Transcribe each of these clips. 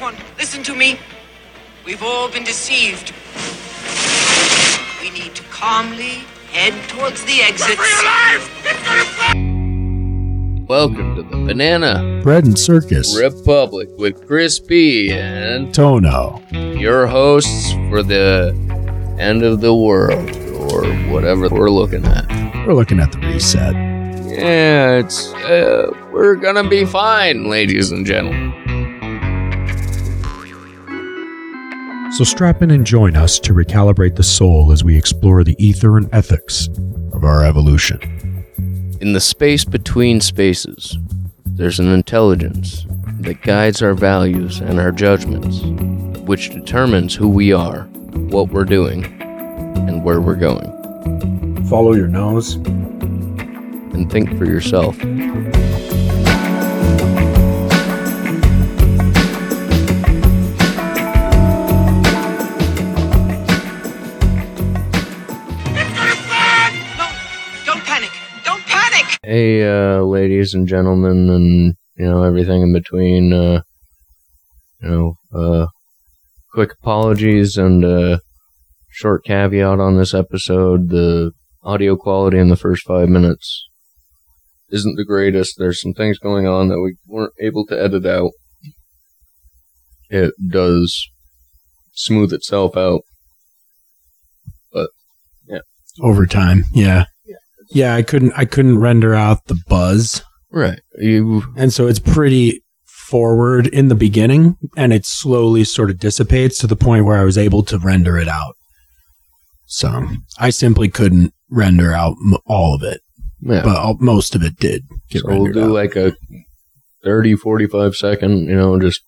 Everyone, listen to me. We've all been deceived. We need to calmly head towards the exits. Welcome to the Banana Bread and Circus. Republic with ChrisP and Tono. your hosts for the end of the world or whatever we're looking at. We're looking at the reset. Yeah, it's uh, we're gonna be fine, ladies and gentlemen. So strap in and join us to recalibrate the soul as we explore the ether and ethics of our evolution. In the space between spaces, there's an intelligence that guides our values and our judgments, which determines who we are, what we're doing, and where we're going. Follow your nose. And think for yourself. Hey, uh, ladies and gentlemen, and you know everything in between. Uh, you know, uh, quick apologies and uh, short caveat on this episode: the audio quality in the first five minutes isn't the greatest. There's some things going on that we weren't able to edit out. It does smooth itself out. But yeah, over time. Yeah. Yeah, I couldn't I couldn't render out the buzz. Right. You And so it's pretty forward in the beginning and it slowly sort of dissipates to the point where I was able to render it out. So I simply couldn't render out m- all of it, yeah. but all, most of it did So we'll do out. like a 30, 45 second, you know, just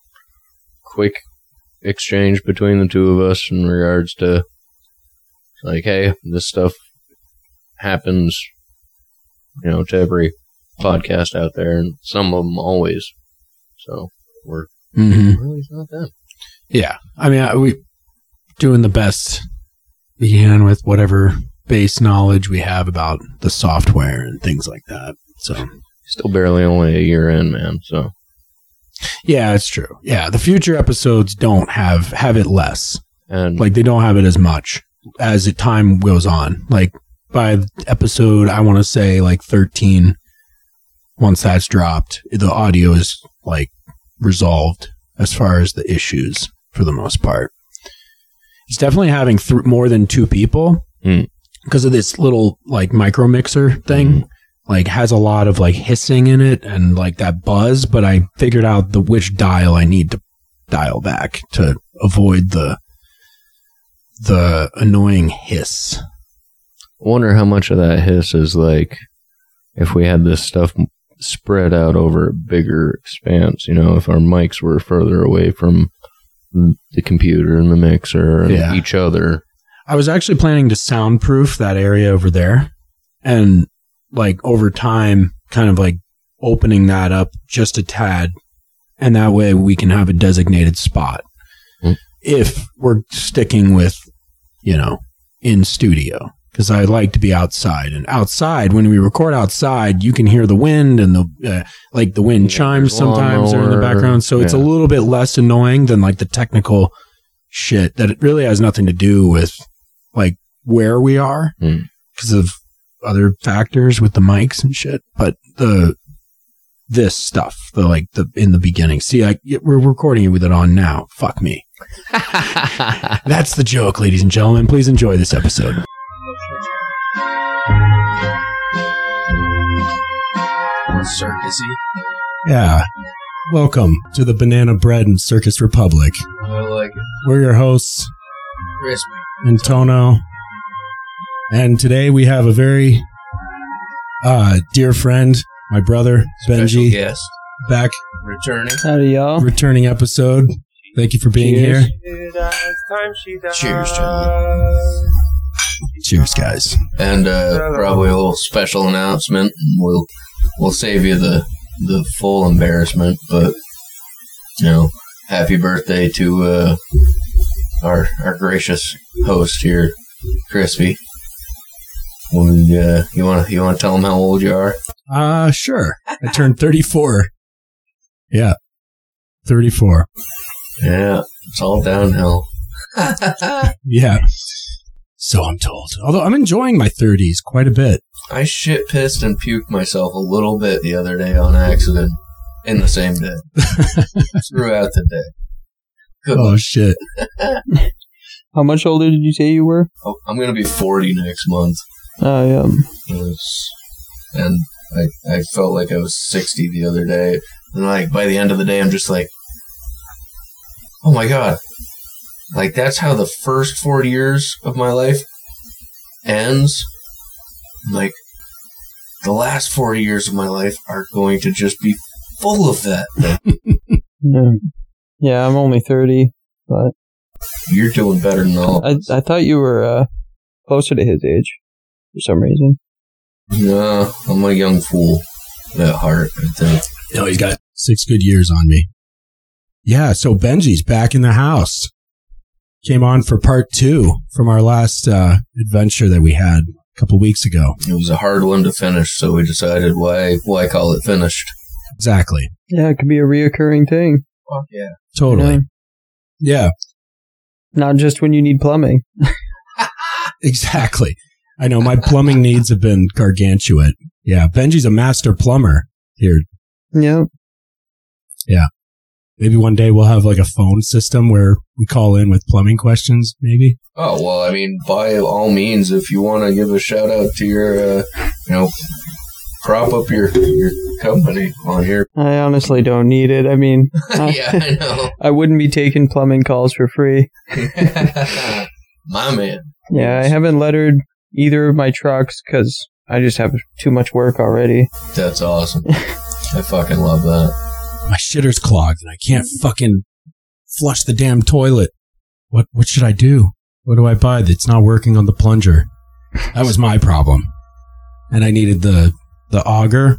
quick exchange between the two of us in regards to like, hey, this stuff happens, you know, to every podcast out there, and some of them always. So we're Mhm. really not that. Yeah, I mean, I, we doing the best we can with whatever base knowledge we have about the software and things like that. So, Still barely only a year in, man. So yeah, it's true. Yeah, the future episodes don't have have it less. and Like they don't have it as much as time goes on. Like by episode, I want to say like thirteen. Once that's dropped, the audio is like resolved as far as the issues for the most part. It's definitely having th- more than two people Hmm. because of this little like micro mixer thing. Like has a lot of like hissing in it and like that buzz, but I figured out the which dial I need to dial back to avoid the the annoying hiss. Wonder how much of that hiss is like if we had this stuff spread out over a bigger expanse, you know, if our mics were further away from the computer and the mixer and Yeah. each other. I was actually planning to soundproof that area over there and like over time kind of like opening that up just a tad and that way we can have a designated spot. Hmm. If we're sticking with, you know, in studio because I like to be outside and outside when we record outside you can hear the wind and the uh, like the wind Yeah, chimes sometimes are in the background so it's a little bit less annoying than like the technical shit that it really has nothing to do with like where we are Hmm. because of other factors with the mics and shit. But the this stuff, the like the in the beginning. See, I we're recording it with it on now. Fuck me. That's the joke, ladies and gentlemen. Please enjoy this episode. Circusy. Yeah. Welcome to the Banana Bread and Circus Republic. I like it. We're your hosts, ChrisP. And Tono. And today we have a very uh, dear friend, my brother, Special Benji, guest back returning. Howdy, y'all. returning episode. Thank you for being Cheers. here. Cheers, gentlemen. Cheers, guys. And uh, probably a little special announcement. We'll we'll save you the the full embarrassment, but you know, happy birthday to uh, our our gracious host here, ChrisP. When uh, you want to you want to tell them how old you are? Uh, sure. I turned 34. Yeah. 34. Yeah, it's all downhill. Yeah. So I'm told. Although I'm enjoying my 30s quite a bit. I shit pissed and puked myself a little bit the other day on accident in the same day throughout the day. Good Oh shit. How much older did you say you were? Oh, I'm gonna be 40 next month. I um and I, I felt like I was 60 the other day. And like by the end of the day, I'm just like, oh my god. Like that's how the first 40 years of my life ends. Like the last 40 years of my life are going to just be full of that. yeah, yeah I'm only thirty. but You're doing better than all. I I thought you were uh closer to his age for some reason. No, I'm a young fool at heart, I think. No, he's got six good years on me. Yeah, so Benji's back in the house. Came on for part two from our last uh, adventure that we had a couple weeks ago. It was a hard one to finish, so we decided why why call it finished. Exactly. Yeah, it could be a reoccurring thing. Fuck yeah. Totally. Yeah. Yeah, Not just when you need plumbing. exactly. I know my plumbing needs have been gargantuan. Yeah, Benji's a master plumber here. Yeah. Yeah. Maybe one day we'll have like a phone system where we call in with plumbing questions, maybe. Oh well, I mean, by all means, if you want to give a shout out to your, uh, you know, prop up your your company on here. I honestly don't need it. I mean, yeah, I know. I wouldn't be taking plumbing calls for free. My man. Yeah, I haven't lettered either of my trucks because I just have too much work already. That's awesome. I fucking love that. My shitter's clogged and I can't fucking flush the damn toilet. What what should I do? What do I buy that's not working on the plunger? That was my problem. And I needed the the auger,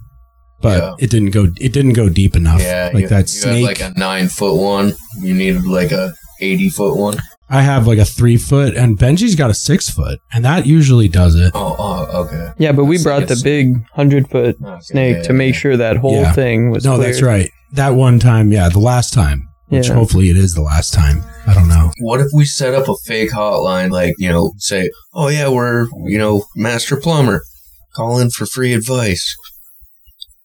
but Yeah. it didn't go it didn't go deep enough. Yeah, like you, that you snake. had like a nine foot one. You needed like a eighty foot one. I have like a three foot, and Benji's got a six foot, and that usually does it. Oh, oh, okay. Yeah, but we brought the big hundred foot Okay, snake yeah, to make yeah. sure that whole Yeah. thing was. No, cleared. that's right. That one time, yeah, the last time, which Yeah. hopefully it is the last time. I don't know. What if we set up a fake hotline, like, you know, say, oh yeah, we're, you know, master plumber. Call in for free advice.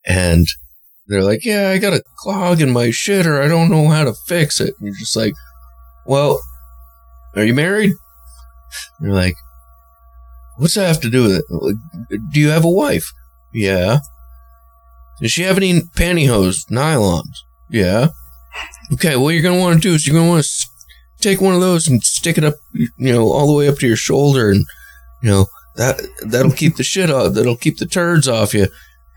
And they're like, yeah, I got a clog in my shitter. I don't know how to fix it. And you're just like, well, are you married? And you're like, what's that have to do with it? Do you have a wife? Yeah. Does she have any pantyhose, nylons? Yeah. Okay, what you're gonna want to do is you're gonna want to take one of those and stick it up, you know, all the way up to your shoulder, and you know that that'll keep the shit off. That'll keep the turds off you,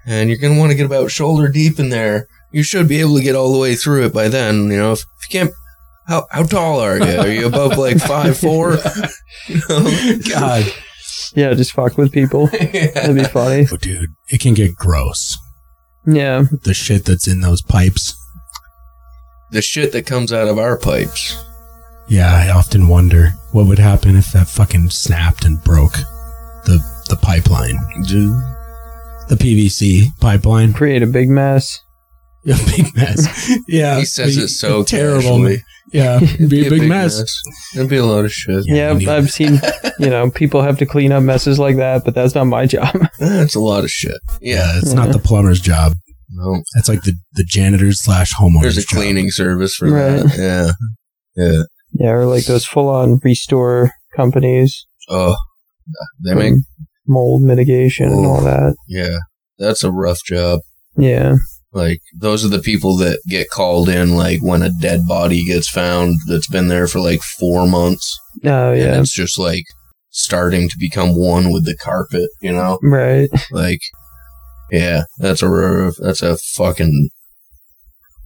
and you're gonna want to get about shoulder deep in there. You should be able to get all the way through it by then. You know, if, if you can't, how how tall are you? Are you above like five four? God, Yeah, just fuck with people. That'd be funny. oh, dude, it can get gross. Yeah, The shit that's in those pipes. the shit that comes out of our pipes. Yeah, I often wonder what would happen if that fucking snapped and broke the the pipeline, Dude. the PVC pipeline. create a big mess. A big mess. Yeah, He says a- it so terrible. casually. Yeah, it'd be a big, mess. It'd be a lot of shit. Yeah, Yeah, I've seen, you know, people have to clean up messes like that, but that's not my job. That's a lot of shit. Yeah, Yeah. it's not the plumber's job. No. That's like the the janitor slash homeowner's There's a job. cleaning service for Right. that. Yeah. Yeah. Yeah, or like those full on restore companies, Oh, they make, mold mitigation and all that. yeah, that's a rough job. Yeah. Like, those are the people that get called in, like, when a dead body gets found that's been there for like four months. Oh, And yeah. it's just like starting to become one with the carpet, you know? Right. Like, yeah, that's a, that's a fucking,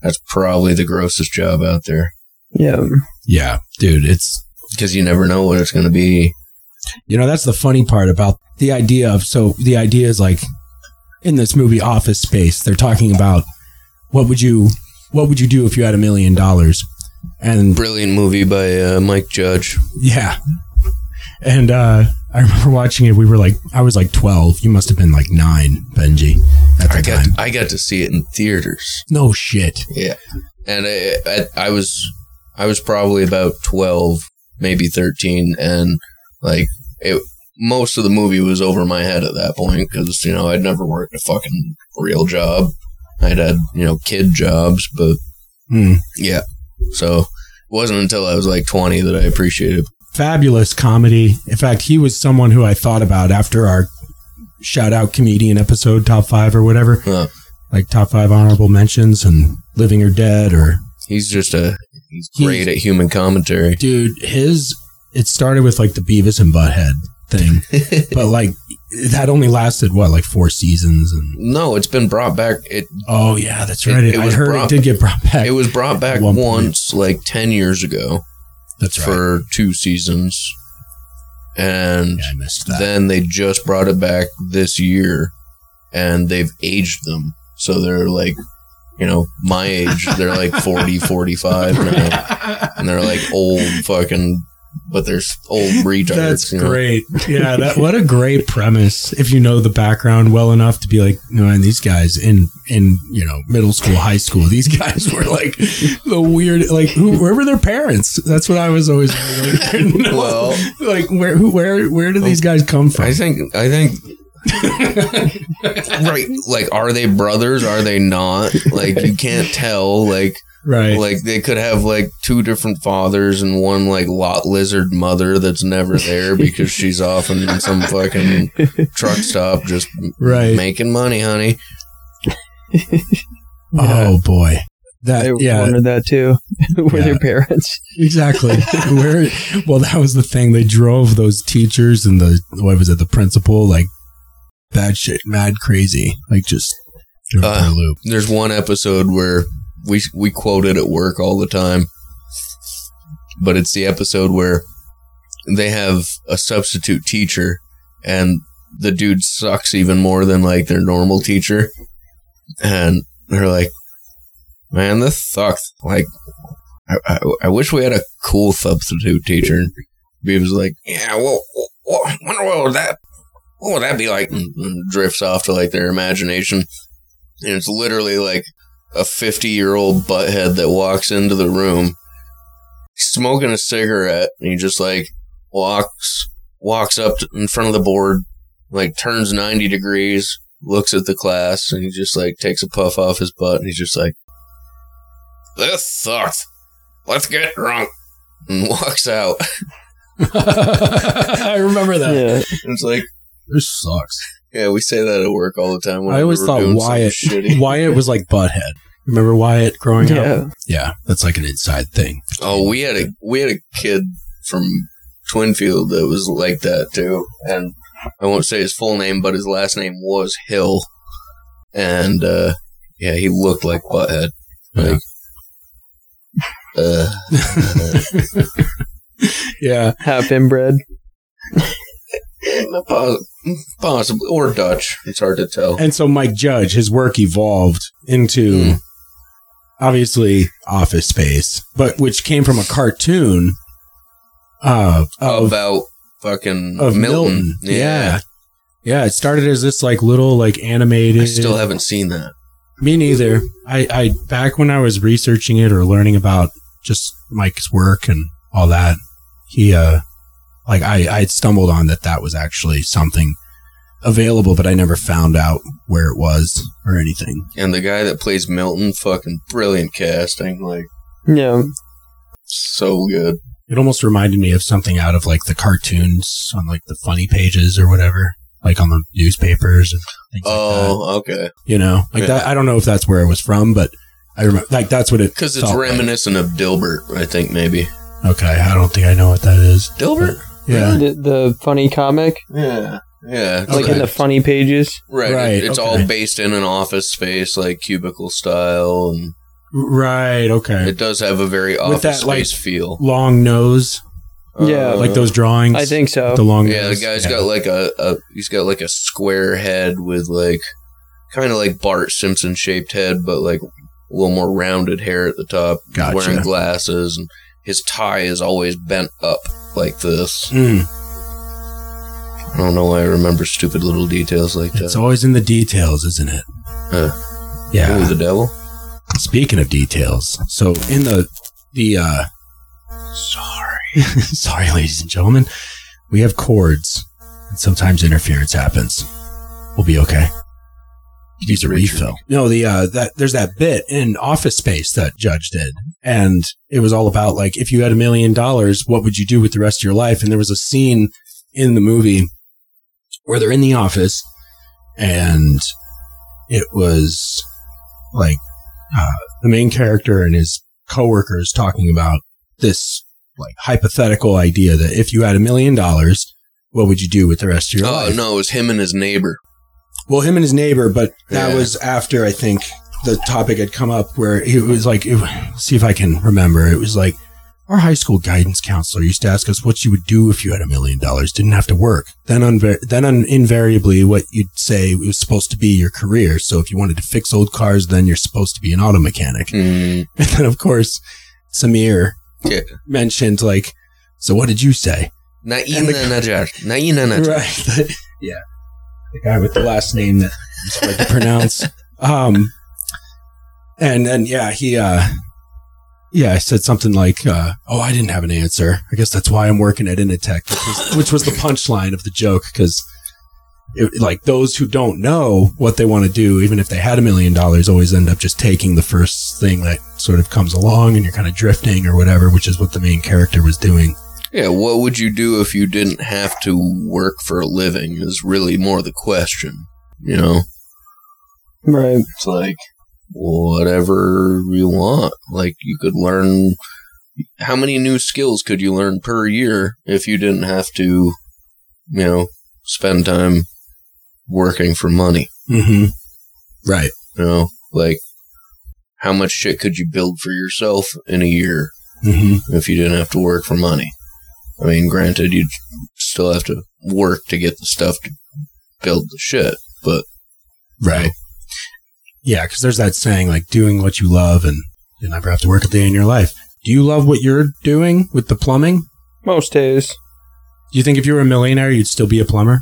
that's probably the grossest job out there. Yeah. Yeah, dude, it's Because you never know what it's going to be. You know, that's the funny part about the idea of so the idea is like in this movie Office Space, they're talking about what would you what would you do if you had a million dollars? And Brilliant movie by uh, Mike Judge. yeah. And uh I remember watching it, we were like I was like 12. You must have been like 9, Benji, at the I got, time. I got to see it in theaters. no shit. Yeah, and I, I, I was I was probably about 12, maybe 13, and like it. Most of the movie was over my head at that point because you know I'd never worked a fucking real job. I'd had you know kid jobs, but Hmm. yeah. So it wasn't until I was like 20 that I appreciated. Fabulous comedy. In fact, he was someone who I thought about after our shout out comedian episode, top five or whatever, Uh, like top five honorable mentions and Living or Dead or he's just a he's He's- great at human commentary. dude, his it started with like the Beavis and Butthead thing, but like that only lasted what like four seasons and No, it's been brought back. It oh yeah, that's right. it I was heard brought- it did get brought back. it was brought back one point. once, like 10 years ago, that's right. for two seasons, and yeah, I then they just brought it back this year, and they've aged them, so they're like, you know, my age. They're like 40, 45 now, and they're like old fucking, but they're old retards. That's you know? great. Yeah, that what a great premise. If you know the background well enough to be like, no, and these guys in in you know middle school, high school, these guys were like the weird, like who, where were their parents? That's what I was always like, no, Well, like where who where where do these oh, guys come from? I think I think right like are they brothers are they not like you can't tell like right. like they could have like two different fathers and one like lot lizard mother that's never there because she's off in some fucking truck stop just Right. making money honey oh boy. That I yeah, wondered that too. Were Yeah. their parents? Exactly. Where well that was the thing. They drove those teachers and the what was it, the principal, like bad shit, mad crazy. Like just Uh, loop. there's one episode where we we quote it at work all the time. But it's the episode where they have a substitute teacher and the dude sucks even more than like their normal teacher. And they're like man this sucks. Like i, I, I wish we had a cool substitute teacher. And Beavis like yeah well, well wonder what would that what would that be like? And, drifts off to like their imagination. And it's literally like a 50 year old butthead that walks into the room smoking a cigarette and he just like walks walks up to- in front of the board like turns 90 degrees looks at the class and he just like takes a puff off his butt and he's just like this sucks let's get drunk and walks out I remember that. Yeah. it's like This sucks. Yeah we say that at work all the time I always thought doing something Wyatt. Wyatt was like butthead. Remember Wyatt growing up? Yeah. Yeah, that's like an inside thing. Oh, we had a we had a kid from Twinfield that was like that too, and I won't say his full name, but his last name was Hill, and uh, yeah, he looked like Butthead. Like, uh, yeah. Half inbred. Pos- possibly or Dutch. It's hard to tell. And so Mike Judge, his work evolved into Hmm. obviously Office Space, but which came from a cartoon uh, of About fucking of Milton. Milton. Yeah. Yeah. yeah. it started as this like little like animated. I still haven't seen that. Me neither. I, I back when I was researching it or learning about just Mike's work and all that, he uh like I I stumbled on that that was actually something available, but I never found out where it was or anything. And the guy that plays Milton, fucking brilliant casting. Like, Yeah. so good. It almost reminded me of something out of like the cartoons on like the funny pages or whatever, like on the newspapers and things like that. Oh, okay. You know, like Yeah. that. I don't know if that's where it was from, but I remember like that's what it Because it's felt like. reminiscent of Dilbert, I think maybe. Okay, I don't think I know what that is. Dilbert? Yeah. The, the funny comic, Yeah. Yeah. like in the funny pages. right. Right, It's okay. all based in an office space, like cubicle style, and Right. Okay. it does have a very With office that, like, space feel. long nose, Yeah. Uh, like those drawings. I think so. the long. Yeah, the nose. guy's Yeah. got like a, a he's got like a square head with like kind of like Bart Simpson shaped head, but like a little more rounded hair at the top. Gotcha. wearing glasses, and his tie is always bent up like this. Mm, I don't know why I remember stupid little details like that. it's always in the details, isn't it? Uh, Yeah. Ooh, the devil. Speaking of details, so in the the uh Sorry. Sorry, ladies and gentlemen. We have cords, and sometimes interference happens. We'll be okay. Use a refill. No, the uh, that there's that bit in Office Space that Judge did, and it was all about like if you had a million dollars, what would you do with the rest of your life? And there was a scene in the movie where they're in the office, and it was like uh, the main character and his coworkers talking about this like hypothetical idea that if you had a million dollars, what would you do with the rest of your Oh life? Oh no, it was him and his neighbor. Well, him and his neighbor, but that Yeah. was after I think the topic had come up where it was like, it, see if I can remember. It was like our high school guidance counselor used to ask us what you would do if you had a million dollars, didn't have to work. Then, unver- then un- invariably, what you'd say was supposed to be your career. So if you wanted to fix old cars, then you're supposed to be an auto mechanic. Mm, And then, of course, Samir yeah. mentioned like, so what did you say? Naina Najar. Naina Najar. Right. yeah. The guy with the last name that is hard to pronounce. Um, and then, yeah, he, uh, yeah, I said something like, uh, oh, I didn't have an answer. I guess that's why I'm working at Initech, which was, which was the punchline of the joke. Cause it, like those who don't know what they want to do, even if they had a million dollars, always end up just taking the first thing that sort of comes along and you're kind of drifting or whatever, which is what the main character was doing. Yeah, what would you do if you didn't have to work for a living is really more the question. You know? Right. It's like whatever you want. Like you could learn how many new skills could you learn per year if you didn't have to, you know, spend time working for money? Mm-hmm. Right. You know, like how much shit could you build for yourself in a year Mm-hmm. if you didn't have to work for money? I mean, granted, you'd still have to work to get the stuff to build the shit, but Right. Yeah, because there's that saying like doing what you love and you never have to work a day in your life. Do you love what you're doing with the plumbing? Most days. Do you think if you were a millionaire, you'd still be a plumber?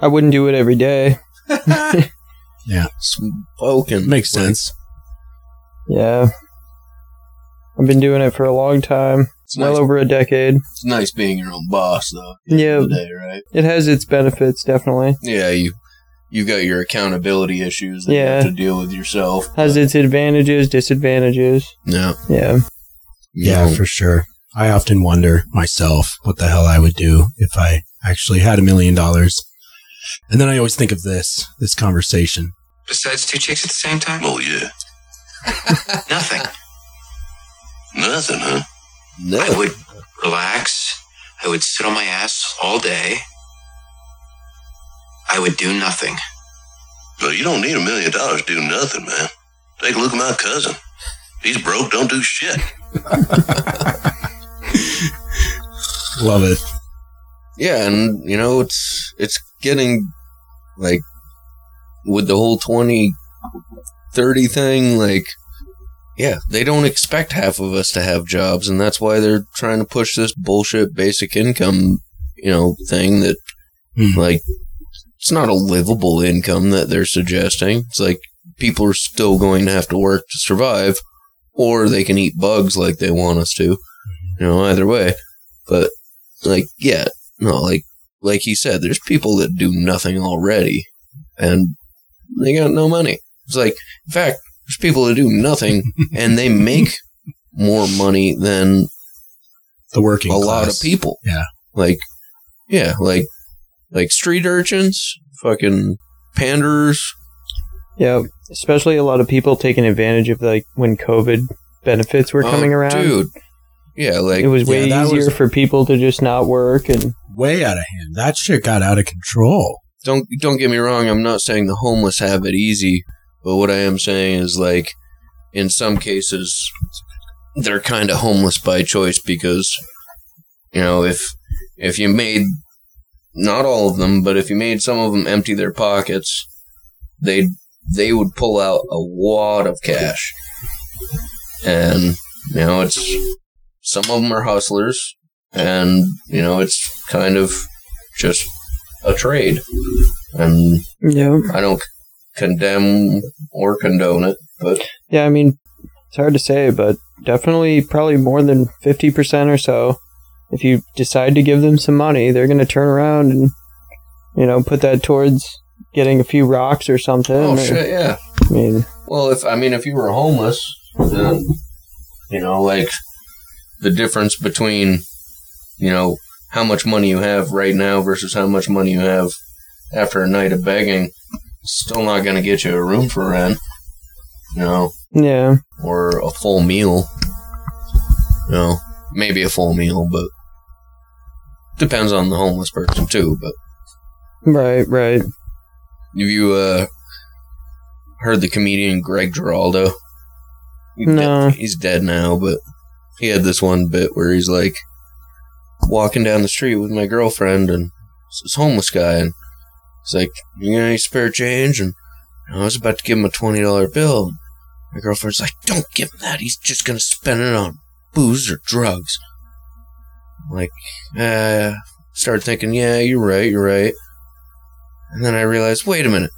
I wouldn't do it every day. Yeah, spoken makes sense. Yeah. I've been doing it for a long time. It's well nice. over a decade. It's nice being your own boss, though. at the end Yeah. day, right? It has its benefits, definitely. Yeah, you you got your accountability issues that you Yeah. have to deal with yourself. Has its advantages, disadvantages. Yeah, Yeah. Yeah, for sure. I often wonder myself what the hell I would do if I actually had a million dollars. And then I always think of this, this conversation. Besides two chicks at the same time? Oh, yeah. Nothing. Nothing, huh? no. I would relax. I would sit on my ass all day. I would do nothing. Well, you don't need a million dollars to do nothing, man. Take a look at my cousin. He's broke, don't do shit. Love it. Yeah, and you know it's it's getting like with the whole 20 30 thing like yeah, they don't expect half of us to have jobs and that's why they're trying to push this bullshit basic income, you know, thing that Hmm. like it's not a livable income that they're suggesting. It's like people are still going to have to work to survive or they can eat bugs like they want us to. You know, either way. But like yeah, no, like like he said, there's people that do nothing already, and they got no money. It's like, in fact, there's people that do nothing and they make more money than The working a lot of people. Yeah. like yeah, like like street urchins, fucking panderers. Yeah. Especially a lot of people taking advantage of like when COVID benefits were oh, coming Oh, around. dude. Yeah, like It was way Yeah, easier was- for people to just not work and Way out of hand. That shit got out of control. don't don't get me wrong. I'm not saying the homeless have it easy, but what I am saying is like in some cases they're kind of homeless by choice because you know if if you made not all of them, but if you made some of them empty their pockets, they they would pull out a wad of cash, and you know it's some of them are hustlers, and you know it's kind of just a trade, and yeah. I don't condemn or condone it, but Yeah, I mean, it's hard to say, but definitely probably more than 50% or so. If you decide to give them some money, they're going to turn around and, you know, put that towards getting a few rocks or something. Oh or- shit, yeah. I mean, Well, if I mean, if you were homeless, then you know, like the difference between you know how much money you have right now versus how much money you have after a night of begging, still not going to get you a room for rent. You know, yeah. or a full meal. You know, maybe a full meal, but depends on the homeless person too. But Right, right. have you uh heard the comedian Greg Giraldo? He's No. dead- he's dead now, but he had this one bit where he's like walking down the street with my girlfriend and this homeless guy and he's like, You got any spare change? And I was about to give him a twenty dollar bill. My girlfriend's like, Don't give him that, he's just gonna spend it on booze or drugs. Like, uh started thinking, Yeah, you're right, you're right. And then I realized, wait a minute.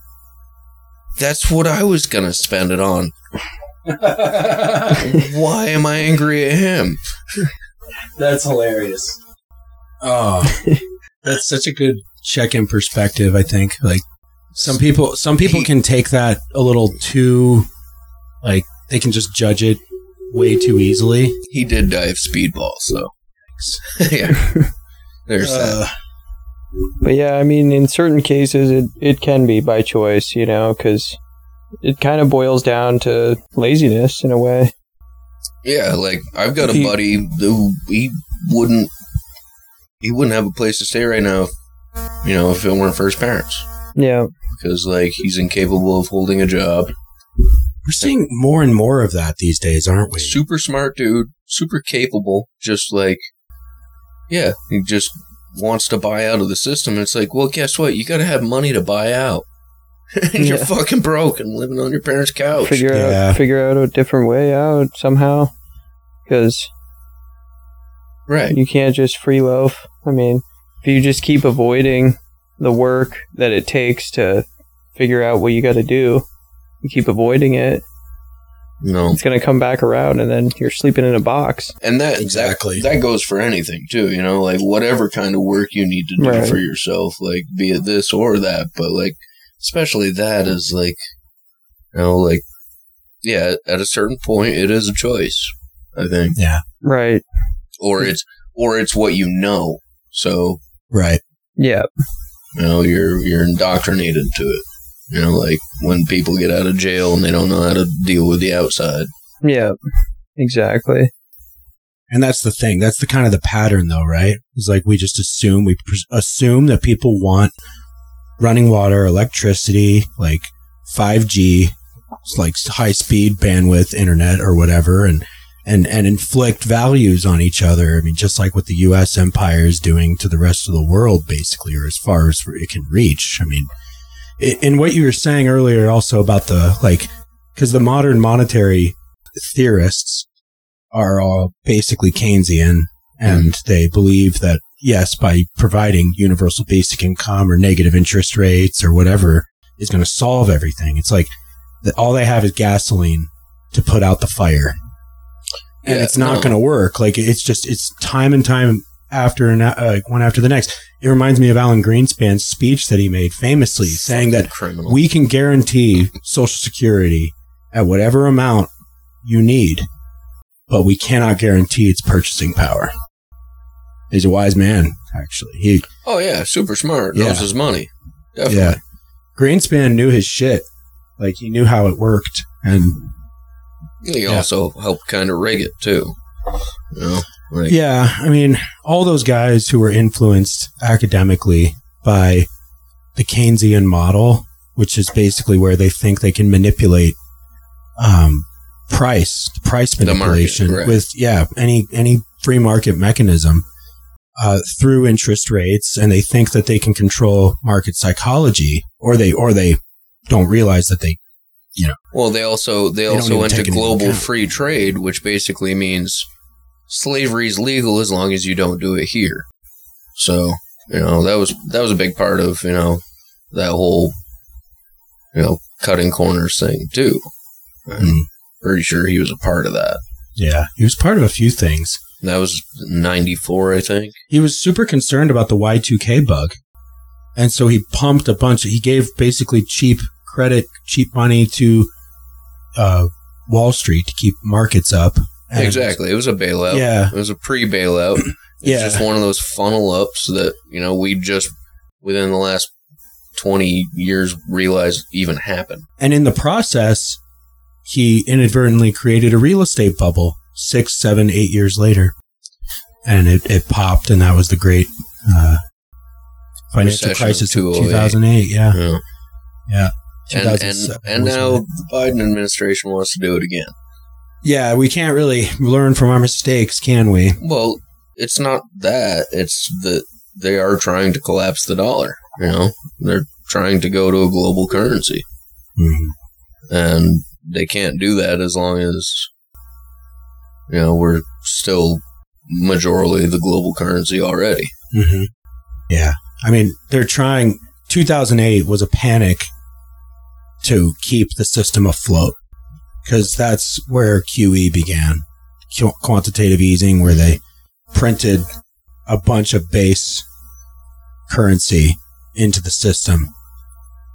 That's what I was gonna spend it on. Why am I angry at him? That's hilarious. Oh, that's such a good check-in perspective. I think like some people, some people can take that a little too, like they can just judge it way too easily. He did die of speedball, so yeah. There's that. Uh, But yeah, I mean, in certain cases, it, it can be by choice, you know, because it kind of boils down to laziness in a way. Yeah, like I've got a He- buddy who he wouldn't he wouldn't have a place to stay right now if you know, if it weren't for his parents. Yeah. Because like he's incapable of holding a job. we're seeing more and more of that these days, aren't we? Super smart dude, super capable, just like yeah, he just wants to buy out of the system. And it's like, well, guess what? You got to have money to buy out. and you're Yeah. fucking broke and living on your parents' couch. Figure Yeah. out figure out a different way out somehow, because right. you can't just free loaf. I mean, if you just keep avoiding the work that it takes to figure out what you got to do, you keep avoiding it. No. It's gonna come back around, and then you're sleeping in a box. And that Exactly. that, that goes for anything too, you know, like whatever kind of work you need to do Right. for yourself, like be it this or that, but like especially that is like you know, like yeah, at a certain point it is a choice, I think. Yeah, Right. Or it's or it's what you know. So, right. Yeah. you know, you're you're indoctrinated to it. You know, like when people get out of jail and they don't know how to deal with the outside. Yeah. Exactly. And that's the thing. That's the kind of the pattern, though, right? It's like we just assume we pres- assume that people want running water, electricity, like 5G, it's like high speed bandwidth internet or whatever, and and and inflict values on each other. I mean, just like what the U.S. empire is doing to the rest of the world, basically, or as far as it can reach. I mean, i- in what you were saying earlier, also about the like, because the modern monetary theorists are all basically Keynesian and they believe that yes, by providing universal basic income or negative interest rates or whatever is going to solve everything. It's like that all they have is gasoline to put out the fire. And Yeah, it's not no. going to work. Like it's just, it's time and time after and uh, like one after the next. It reminds me of Alan Greenspan's speech that he made famously saying that criminal. we can guarantee social security at whatever amount you need, but we cannot guarantee its purchasing power. He's a wise man, actually. He, oh yeah, super smart. Knows Yeah. his money. Definitely. yeah. Greenspan knew his shit. Like he knew how it worked. And He Yeah. also helped kind of rig it too. You know, like yeah, I mean, all those guys who were influenced academically by the Keynesian model, which is basically where they think they can manipulate um, price, price The market, manipulation right. with yeah any any free market mechanism uh, through interest rates, and they think that they can control market psychology, or they or they don't realize that they you know. Well, they also they, don't also went to take it into global free trade, which basically means slavery is legal as long as you don't do it here. So you know that was that was a big part of you know that whole you know cutting corners thing too. I'm Mm. pretty sure he was a part of that. Yeah, he was part of a few things. That was 94, I think. He was super concerned about the Y2K bug. And so he pumped a bunch, he gave basically cheap credit, cheap money to uh, Wall Street to keep markets up. And- exactly. It was a bailout. Yeah. It was a pre bailout. It's Yeah. just one of those funnel ups that, you know, we just, within the last 20 years, realized even happened. And in the process, he inadvertently created a real estate bubble six, seven, eight years later. And it, it popped, and that was the great uh, financial Recession crisis of 2008. 2008. Yeah. Yeah. Yeah. And, and, and now the Biden administration wants to do it again. Yeah, we can't really learn from our mistakes, can we? Well, it's not that. It's that they are trying to collapse the dollar. You know, they're trying to go to a global currency, and they can't do that as long as you know we're still majorly the global currency already. Mm-hmm. Yeah. I mean, they're trying. 2008 was a panic to keep the system afloat because that's where QE began quantitative easing, where they printed a bunch of base currency into the system,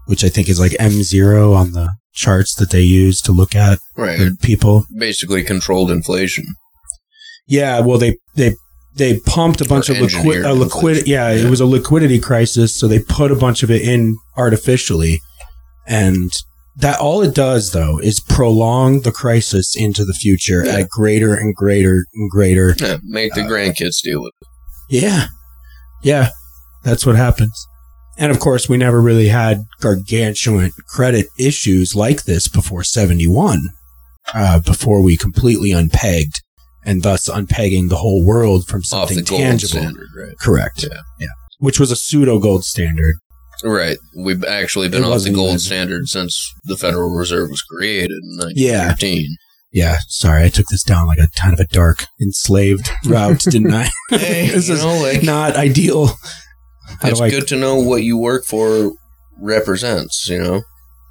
which I think is like M0 on the charts that they use to look at Right. people. Basically, controlled inflation. Yeah, well, they they they pumped a bunch Or of liquid a liquid. Yeah, Yeah. it was a liquidity crisis, so they put a bunch of it in artificially, and that all it does though is prolong the crisis into the future Yeah. at greater and greater and greater. Yeah, make the grandkids deal with it. Yeah, yeah, that's what happens. And of course, we never really had gargantuan credit issues like this before 71, uh, before we completely unpegged and thus unpegging the whole world from something tangible. standard, right? Correct. Yeah. Yeah. Which was a pseudo gold standard. Right. We've actually been It off the gold even- standard since the Federal Reserve was created in Yeah. 1913. Yeah. Sorry, I took this down like a kind of a dark, enslaved route, didn't I? Hey, this is know, like, not ideal. How it's I- good to know what you work for represents, you know?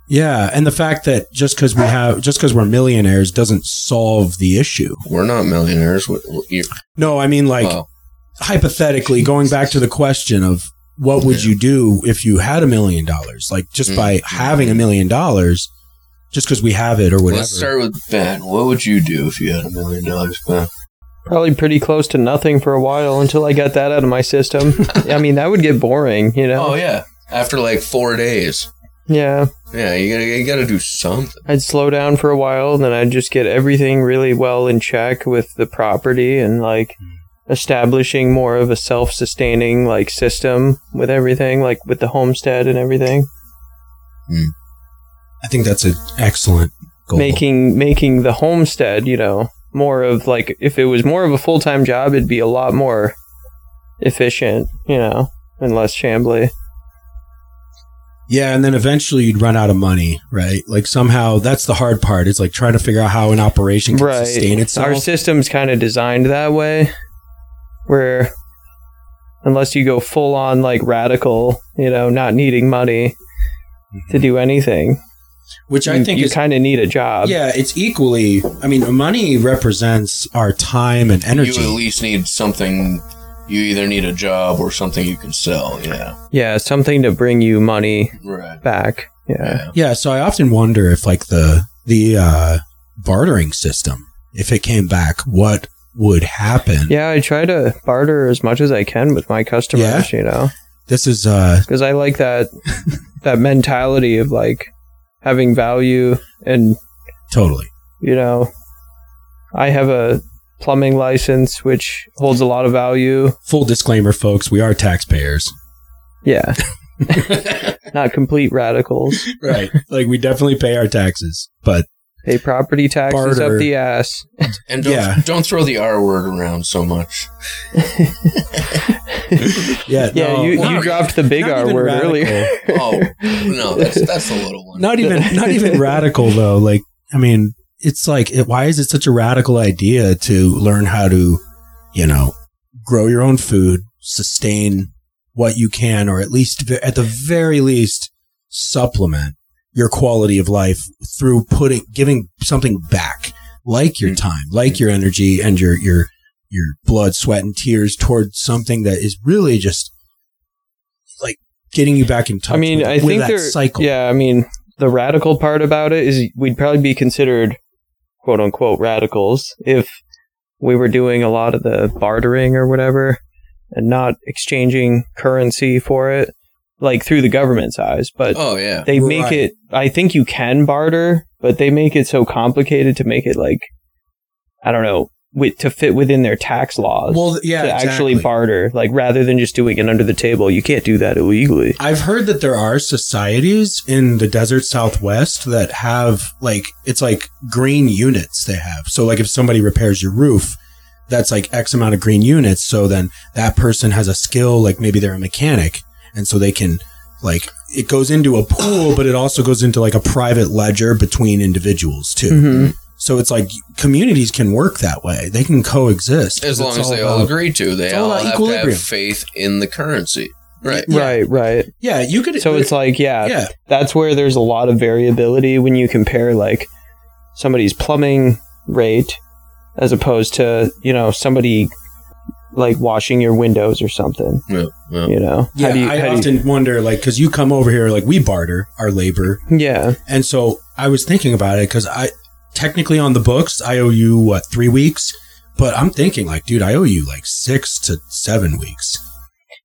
Yeah, and the fact that just because we have, just because we're millionaires, doesn't solve the issue. We're not millionaires. We- we- you- No, I mean like hypothetically, going back to the question of what would you do if you had a million dollars? Like just by Mhm. having a million dollars, just because we have it or whatever. let's start with Ben. What would you do if you had a million dollars, Ben? Probably pretty close to nothing for a while until I got that out of my system. I mean, that would get boring, you know? Oh, yeah. After like four days. Yeah. Yeah, you gotta, you gotta do something. I'd slow down for a while, then I'd just get everything really well in check with the property and like establishing more of a self sustaining like system with everything, like with the homestead and everything. Hmm. I think that's an excellent goal. Making making the homestead, you know, more of like if it was more of a full time job, it'd be a lot more efficient, you know, and less shambly. Yeah, and then eventually you'd run out of money, right? Like somehow that's the hard part. It's like trying to figure out how an operation can right. sustain itself. Our system's kind of designed that way, where unless you go full on like radical, you know, not needing money to do anything, Which I you, think you kind of need a job. yeah, it's equally. I mean, money represents our time and energy. You at least need something. You either need a job or something you can sell. Yeah. Yeah, something to bring you money Right. back. Yeah. Yeah. Yeah, so I often wonder if like the the uh, bartering system, if it came back, what would happen? Yeah, I try to barter as much as I can with my customers, you know, This is uh because I like that that mentality of like having value and totally. you know, I have a plumbing license which holds a lot of value. Full disclaimer, folks, we are taxpayers. Yeah. Not complete radicals. Right. like we definitely pay our taxes, but Pay property taxes Barter. up the ass. And don't Yeah. don't throw the R word around so much. yeah, Yeah, no, you, not- you dropped the big not R even word radical. earlier. Oh no, that's that's a little one. not even not even radical though. Like I mean, it's like it, why is it such a radical idea to learn how to, you know, grow your own food, sustain what you can, or at least at the very least supplement your quality of life through putting giving something back, like your mm. time, like your energy and your your your blood, sweat, and tears towards something that is really just like getting you back in touch. I mean, with, I with think that there. cycle. Yeah, I mean, the radical part about it is we'd probably be considered quote unquote radicals if we were doing a lot of the bartering or whatever and not exchanging currency for it, like through the government's eyes. But Oh yeah. they make Right. it. I think you can barter, but they make it so complicated to make it like I don't know. With, to fit within their tax laws, Well, yeah, to actually barter, like rather than just doing it under the table, you can't do that illegally. I've heard that there are societies in the desert southwest that have like it's like green units they have. So like if somebody repairs your roof, that's like X amount of green units. So then that person has a skill, like maybe they're a mechanic, and so they can like it goes into a pool, but it also goes into like a private ledger between individuals too. Mhm. So it's like communities can work that way; they can coexist As long It's as they about- all agree to, they all all about have to have faith in the currency. Right. Yeah. Right, right. Yeah, you could. So it's like, yeah, yeah, that's where there's a lot of variability when you compare like somebody's plumbing rate as opposed to, you know, somebody like washing your windows or something, Yeah, yeah. you know. Yeah, How do you, I how do you- often wonder, like, because you come over here, like, we barter our labor, yeah. and so I was thinking about it because I technically on the books I owe you what three weeks, but I'm thinking like, dude, I owe you like six to seven weeks.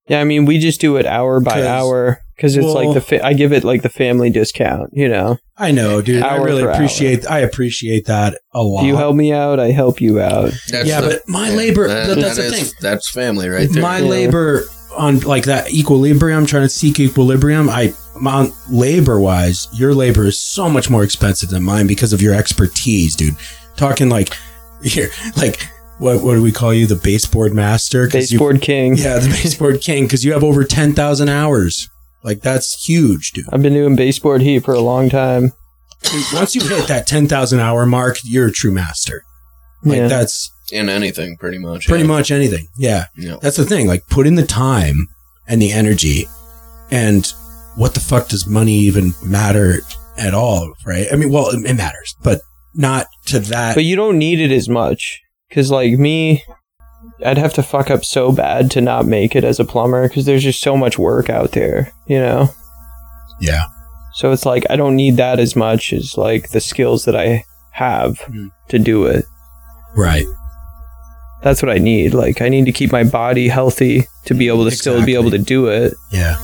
Yeah, I mean, we just do it hour by hour cuz it's like the fa- I give it like the family discount, you know. I know, dude. I really for hour. appreciate. I appreciate that a lot. You help me out, I help you out. That's Yeah, the- but my labor- that- that's that the is- thing. That's family right there. my Yeah. labor on like that equilibrium, trying to seek equilibrium. I on labor wise, your labor is so much more expensive than mine because of your expertise, dude. Talking like here, like what what do we call you, the baseboard master? 'Cause you- Baseboard king. yeah, the baseboard king, because you have over ten thousand hours. Like that's huge, dude. I've been doing baseboard heat for a long time. Once you hit that ten thousand hour mark, you're a true master. Like Yeah. that's in anything, pretty much. pretty yeah. much anything. Yeah. Yeah. That's the thing. Like, put in the time and the energy, and what the fuck does money even matter at all? Right? I mean, well, it, it matters, but not to that. But you don't need it as much. Because, like, me, I'd have to fuck up so bad to not make it as a plumber because there's just so much work out there, you know? yeah. So it's like, I don't need that as much as, like, the skills that I have Hmm. to do it. Right. That's what I need. Like, I need to keep my body healthy to be able to still be able to do it. Yeah.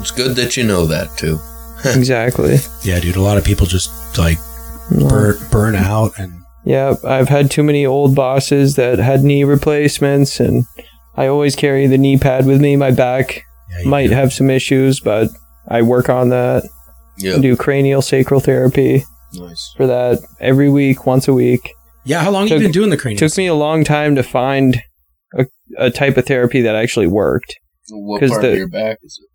It's good that you know that too. exactly. Yeah, dude. A lot of people just like burn burn out and Yeah, I've had too many old bosses that had knee replacements, and I always carry the knee pad with me. My back yeah, might do. have some issues, but I work on that. Yeah. Do cranial sacral therapy Nice. for that every week, once a week. Yeah. How long have Took- you been doing the cranial? Took me a long time to find a, a type of therapy that actually worked. What part the- of your back is it?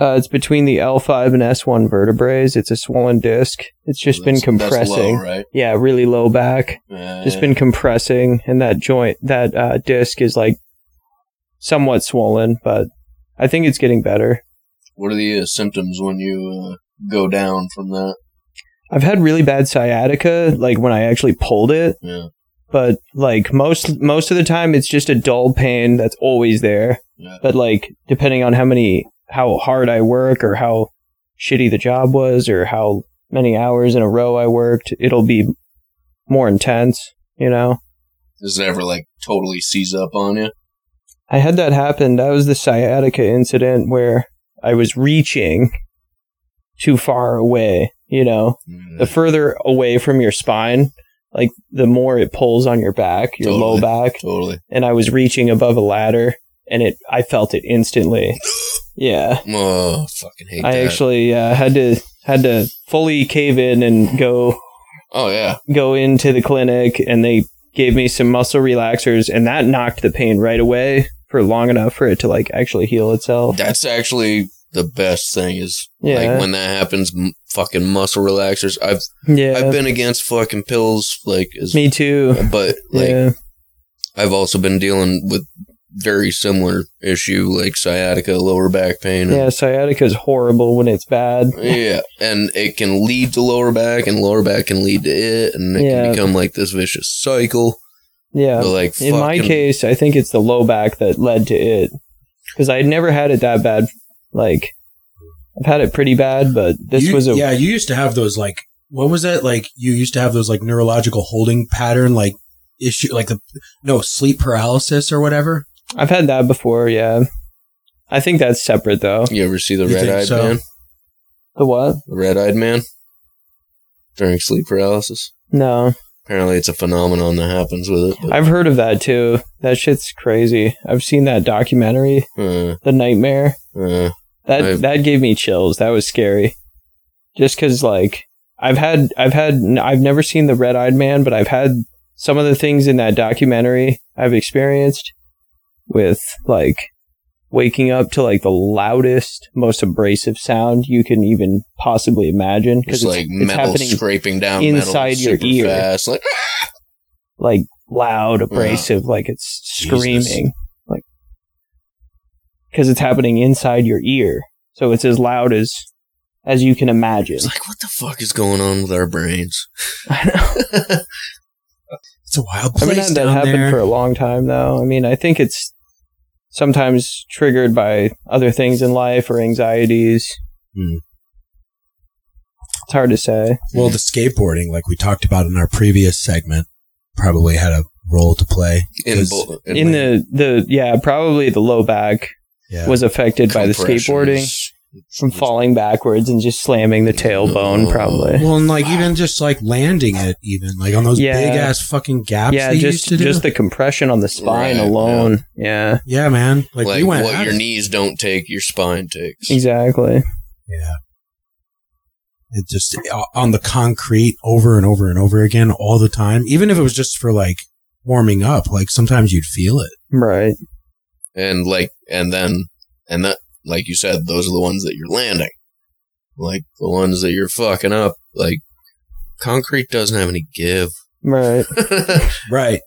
Uh, it's between the L5 and S1 vertebrae. It's a swollen disc. It's just been compressing. low, right? Yeah, really low back. Uh, just been compressing and that joint that uh, disc is like somewhat swollen but i think it's getting better What are the uh, symptoms when you uh, go down from that? i've had really bad sciatica like when i actually pulled it Yeah. but like most most of the time it's just a dull pain that's always there Yeah. but like depending on how many how hard i work or how shitty the job was or how many hours in a row i worked it'll be more intense you know Does it ever like totally seize up on you? I had that happen. That was the sciatica incident where I was reaching too far away. You know, Mm, the further away from your spine, like the more it pulls on your back, your low back. Totally. And I was reaching above a ladder, and it, I felt it instantly. Yeah, Oh, fucking hate I that. actually uh, had to had to fully cave in and go oh yeah. go into the clinic, and they gave me some muscle relaxers, and that knocked the pain right away for long enough for it to like actually heal itself. That's actually the best thing is Yeah. like when that happens. M- fucking muscle relaxers. I've Yeah, I've been against fucking pills like as me too. but like yeah, I've also been dealing with very similar issue, like sciatica, lower back pain. Yeah, sciatica is horrible when it's bad. Yeah, and it can lead to lower back, and lower back can lead to it, and it Yeah. can become like this vicious cycle. Yeah. But like, In my fucking- case, I think it's the low back that led to it. Because I had never had it that bad. Like, I've had it pretty bad, but this You- was a. yeah. You used to have those like what was that like? You used to have those like neurological holding pattern like issue like the no sleep paralysis or whatever. I've had that before, yeah. I think that's separate, though. you ever see the You red think eyed so? man? The what? The red eyed man during sleep paralysis. No. Apparently, it's a phenomenon that happens with it. But, I've heard of that, too. That shit's crazy. I've seen that documentary, uh, The Nightmare. uh, That I've- that gave me chills. That was scary. Just because, like, I've had, I've had, I've never seen the Red Eyed Man, but I've had some of the things in that documentary I've experienced with, like, waking up to like the loudest, most abrasive sound you can even possibly imagine it's because like metal scraping down inside your ear. Fast. Like, ah! like loud, abrasive, like it's Jesus. screaming, like because it's happening inside your ear. So it's as loud as as you can imagine. it's like, what the fuck is going on with our brains? I know. It's a wild I haven't place that down happen there. for a long time though. I mean, I think it's sometimes triggered by other things in life or anxieties. Hmm. It's hard to say. well, the skateboarding, like we talked about in our previous segment, probably had a role to play. In, 'Cause- bo- In the the yeah, probably the low back yeah. was affected by the skateboarding compressions. From falling backwards and just slamming the tailbone probably. well, and like even just like landing it, even like on those Yeah. big ass fucking gaps. yeah, they just used to do. just the compression on the spine Right, alone. Yeah. yeah, man. Like, Like, we went. what your it. knees don't take, your spine takes. exactly. Yeah. It just uh, on the concrete over and over and over again all the time. Even if it was just for like warming up, like sometimes you'd feel it. Right. and like and then and that like you said those are the ones that you're landing like the ones that you're fucking up like concrete doesn't have any give Right. Right.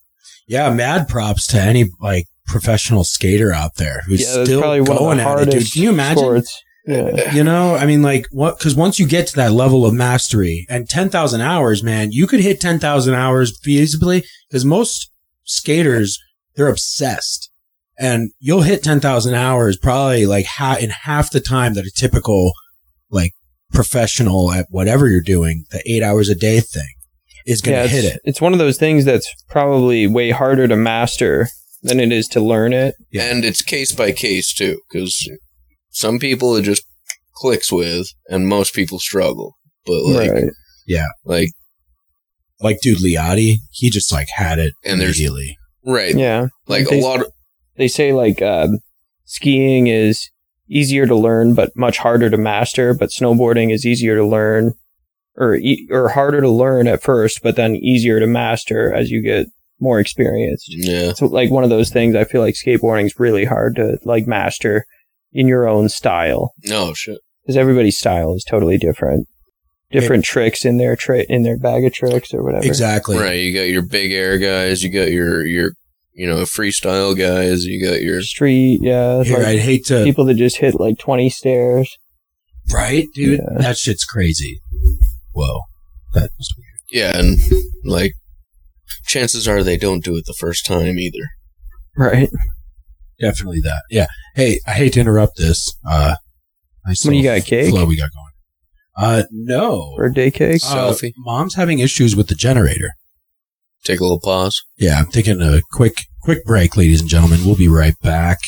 Yeah. Mad props to any like professional skater out there who's yeah, still probably one of going the at it, dude. Can you imagine? sports. Yeah. You know, I mean, like what? Because once you get to that level of mastery and ten thousand hours, man, you could hit ten thousand hours feasibly. Because most skaters, they're obsessed, and you'll hit ten thousand hours probably like ha- in half the time that a typical like professional at whatever you're doing, the eight hours a day thing, is going to yeah, hit it. It's one of those things that's probably way harder to master than it is to learn it. Yeah. and it's case by case too because some people it just clicks with and most people struggle but like right. like Like, dude, Liotti, he just like had it And there's- immediately. right Yeah. like a lot of They say like um, skiing is easier to learn but much harder to master, but snowboarding is easier to learn or e- or harder to learn at first, but then easier to master as you get more experienced. yeah So like one of those things I feel like skateboarding is really hard to like master in your own style no shit because everybody's style is totally different. Different tricks in their tra- in their bag of tricks or whatever. Exactly. right you got your big air guys you got your your you know freestyle guys you got your Street, yeah. Here, like I'd hate to. people that just hit like twenty stairs. Right, dude? Yeah. That shit's crazy. Whoa. That was weird. yeah and like chances are they don't do it the first time either Right. Definitely that. Yeah. Hey, I hate to interrupt this. Uh, nice What do you got, cake? Flow we got going. Uh, no. Birthday cake. Uh, Selfie. mom's having issues with the generator. Take a little pause Yeah, I'm taking a quick, quick break, ladies and gentlemen. We'll be right back.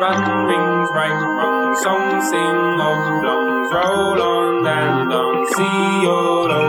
Run, rings, right, wrong, song, sing, long, drums, roll on, and on, see all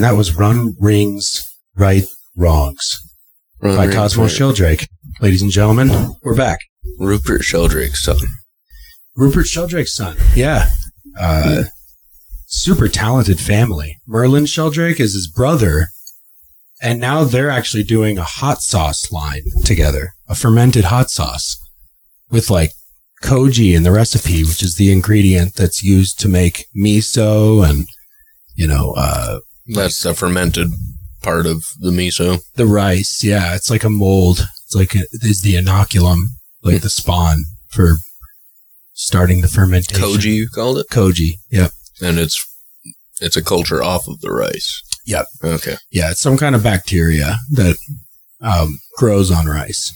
And that was Run Rings Right Wrongs Run by Rings Cosmo Right. Sheldrake. Ladies and gentlemen, we're back. Rupert Sheldrake's son. Rupert Sheldrake's son. Yeah. Uh, super talented family. Merlin Sheldrake is his brother. And now they're actually doing a hot sauce line together, a fermented hot sauce with like koji in the recipe, which is the ingredient that's used to make miso and, you know, uh, That's the fermented part of the miso. the rice. Yeah. It's like a mold. It's like a, is the inoculum, like the spawn for starting the fermentation. Koji, you called it? Koji. Yep. And it's it's a culture off of the rice. Yep. Okay. Yeah, it's some kind of bacteria that um, grows on rice.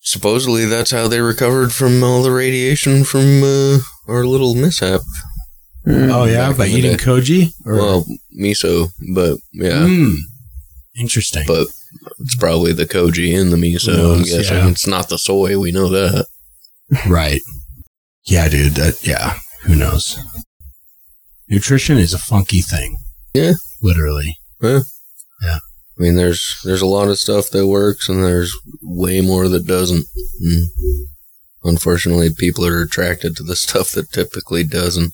Supposedly that's how they recovered from all the radiation from uh, our little mishap. Oh yeah, by eating day. koji. Or, Well, miso, but yeah, Mm, interesting. but it's probably the koji in the miso. Who I'm guessing yeah. it's not the soy. We know that. right. Yeah, dude. That yeah. Who knows? Nutrition is a funky thing. Yeah. Literally. Yeah. I mean, there's there's a lot of stuff that works, and there's way more that doesn't. And unfortunately, people are attracted to the stuff that typically doesn't.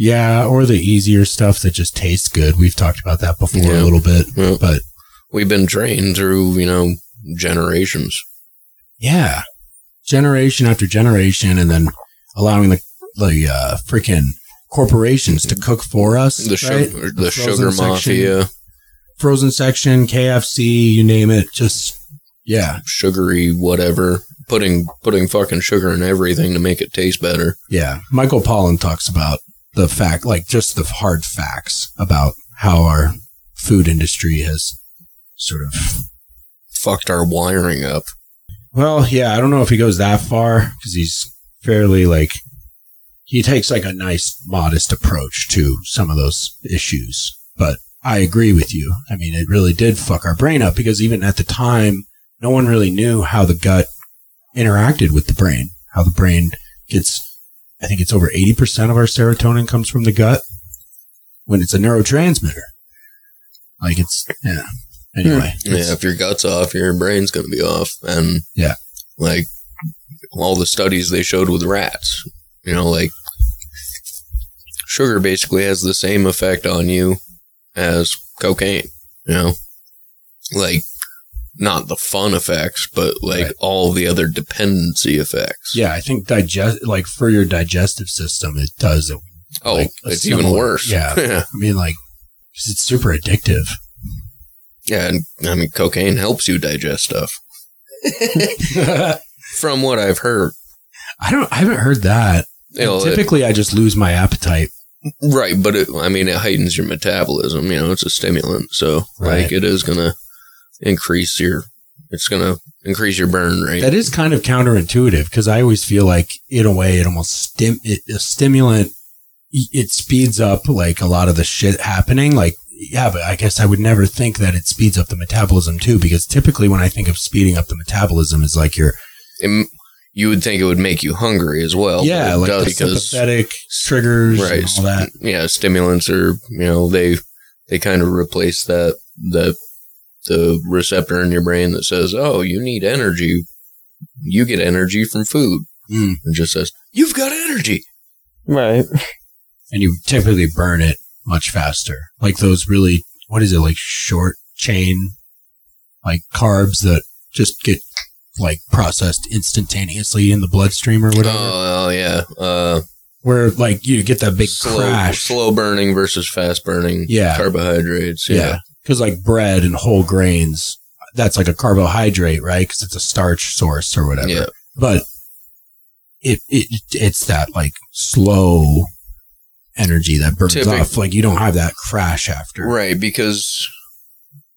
Yeah, or the easier stuff that just tastes good. We've talked about that before Yeah. a little bit, Yeah. but We've been trained through, you know, generations. yeah, generation after generation, and then allowing the the uh, freaking corporations to cook for us. The right? sugar, the frozen sugar section, mafia, frozen section, KFC, you name it. Just yeah, sugary whatever, putting putting fucking sugar in everything to make it taste better. yeah. Michael Pollan talks about the fact, like just the hard facts about how our food industry has sort of. Fucked our wiring up. Well, yeah, I don't know if he goes that far because he's fairly like he takes like a nice, modest approach to some of those issues. But I agree with you. I mean, it really did fuck our brain up because even at the time, no one really knew how the gut interacted with the brain, how the brain gets, I think it's over 80% of our serotonin comes from the gut when it's a neurotransmitter. Like it's, yeah. Anyway. Hmm. it's- Yeah, if your gut's off, your brain's gonna be off. And Yeah. like all the studies they showed with rats, you know, like sugar basically has the same effect on you as cocaine. You know, like not the fun effects, but like Right. all the other dependency effects. Yeah, I think digest like for your digestive system, it does. it. Oh, like, it's even worse. yeah. yeah. I mean, like 'cause it's super addictive. Yeah, and I mean, cocaine helps you digest stuff. From what I've heard, I don't. I haven't heard that. you know, it- Typically, I just lose my appetite. right? But it, I mean, it heightens your metabolism. You know, it's a stimulant, so Right. like it is gonna increase your. It's gonna increase your burn rate. That is kind of counterintuitive because I always feel like, in a way, it almost stim it, a stimulant. It speeds up like a lot of the shit happening. Like, yeah, but I guess I would never think that it speeds up the metabolism too, because typically when I think of speeding up the metabolism, is like you're It- you would think it would make you hungry as well. yeah, like does sympathetic triggers right, and all that. yeah, stimulants are you know they they kind of replace that that the receptor in your brain that says, "Oh, you need energy." You get energy from food. Mm. It just says, "You've got energy." Right. and you typically burn it much faster. Like those really, what is it, like short chain, like carbs that just get like processed instantaneously in the bloodstream or whatever. Oh, oh, yeah. Uh, where like you get that big slow, crash. slow burning versus fast burning Yeah. carbohydrates. yeah. Yeah. Because like bread and whole grains, that's like a carbohydrate, right? Because it's a starch source or whatever. Yeah. But it, it it's that like slow energy that burns Typic- off. Like you don't have that crash after. Right, because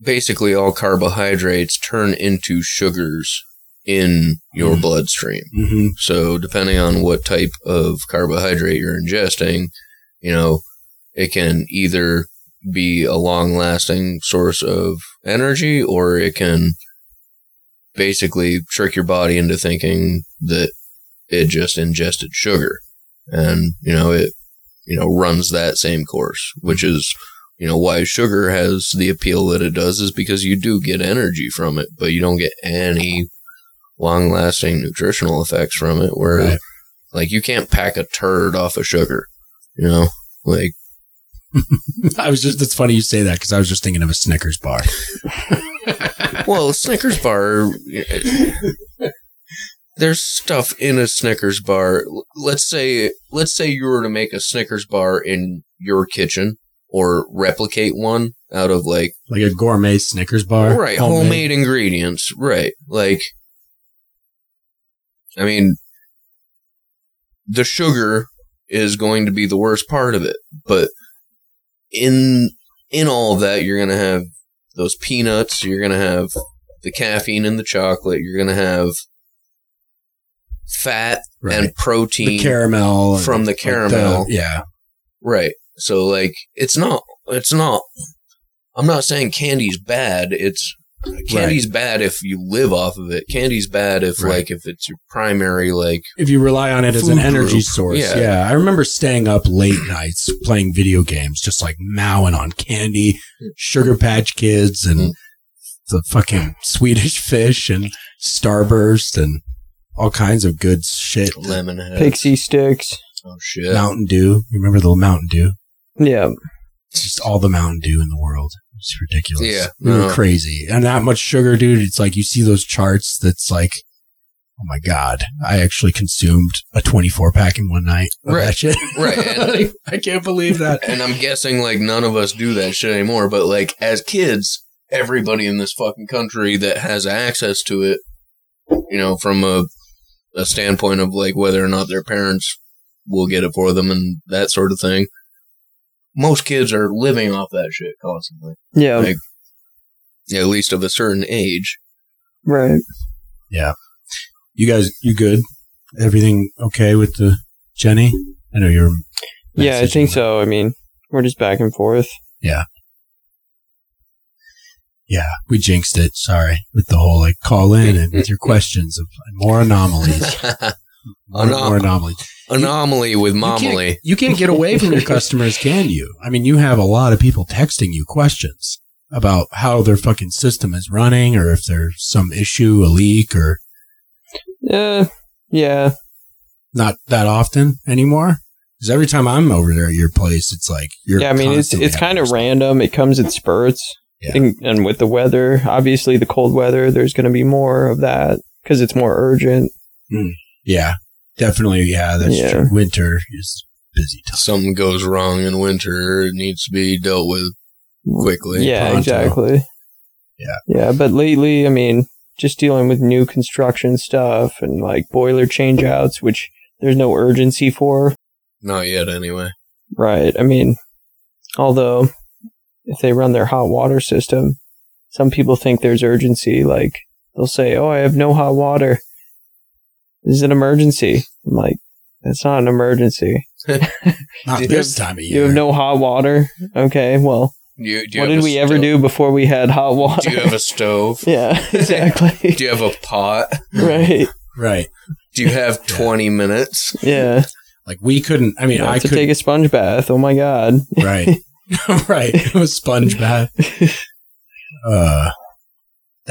basically all carbohydrates turn into sugars in your Mhm. bloodstream. hmm So depending on what type of carbohydrate you're ingesting, you know, it can either be a long lasting source of energy or it can basically trick your body into thinking that it just ingested sugar. And, you know, it, you know, runs that same course, which is, you know, why sugar has the appeal that it does is because you do get energy from it, but you don't get any long lasting nutritional effects from it where Right. like you can't pack a turd off of sugar. You know? Like I was just, it's funny you say that because I was just thinking of a Snickers bar. well, a Snickers bar there's stuff in a Snickers bar. Let's say let's say you were to make a Snickers bar in your kitchen or replicate one out of like Like a gourmet Snickers bar. right homemade. ingredients right like i mean the sugar is going to be the worst part of it but in in all of that you're to have those peanuts you're to have the caffeine in the chocolate you're to have fat Right. and the protein caramel. from the like, caramel. yeah. Right. So like it's not it's not I'm not saying candy's bad. It's candy's bad if you live off of it. Candy's bad if Right. like if it's your primary like If you rely on it as an energy group. source. Yeah. Yeah. I remember staying up late nights playing video games, just like mowing on candy, Sugar Patch Kids, and Mm. the fucking Swedish fish and Starburst and all kinds of good shit. lemon head. Pixie sticks. Oh shit. Mountain Dew. Remember the Mountain Dew? Yeah. It's just all the Mountain Dew in the world. It's ridiculous. Yeah, We were no. crazy. And that much sugar, dude. It's like you see those charts that's like, oh my God. I actually consumed a 24 pack in one night of Right. that shit. Right, and- I can't believe that. And I'm guessing like none of us do that shit anymore, but like as kids, everybody in this fucking country that has access to it, you know, from a a standpoint of like whether or not their parents will get it for them and that sort of thing. Most kids are living off that shit constantly. Yeah. Like- at least of a certain age. right. Yeah. You guys, you good? Everything okay with the Jenny? I know you're. Yeah, I think so. I mean, we're just back and forth. Yeah. Yeah, we jinxed it. Sorry with the whole like call in and with your questions of more anomalies, more, Anom- more anomalies. Anomaly with You can't, you can't get away from your customers, can you? I mean, you have a lot of people texting you questions about how their fucking system is running, or if there's some issue, a leak, or Yeah. Yeah. not that often anymore. Because every time I'm over there at your place, it's like you're. yeah, I mean, it's it's kind of random. It comes in spurts. Yeah. And, and with the weather, obviously the cold weather, there's going to be more of that because it's more urgent. Hmm. Yeah, definitely. Yeah, that's Yeah. true. Winter is busy time. Something goes wrong in winter, it needs to be dealt with quickly. yeah, pronto. exactly. Yeah. Yeah, but lately, I mean, just dealing with new construction stuff and like boiler changeouts, which there's no urgency for. Not yet, anyway. Right. I mean, although if they run their hot water system, some people think there's urgency. Like they'll say, "Oh, I have no hot water. This is an emergency." I'm like, "That's not an emergency. Not this have- time of year. You have no hot water. Okay, well, you, do you what did a we ever do before we had hot water? Do you have a stove? yeah, exactly. Do you have a pot? right. right. Do you have 20 minutes? Yeah. Like we couldn't. I mean, You have I could. take a sponge bath. Oh my god. right. right. It was sponge bath. Uh,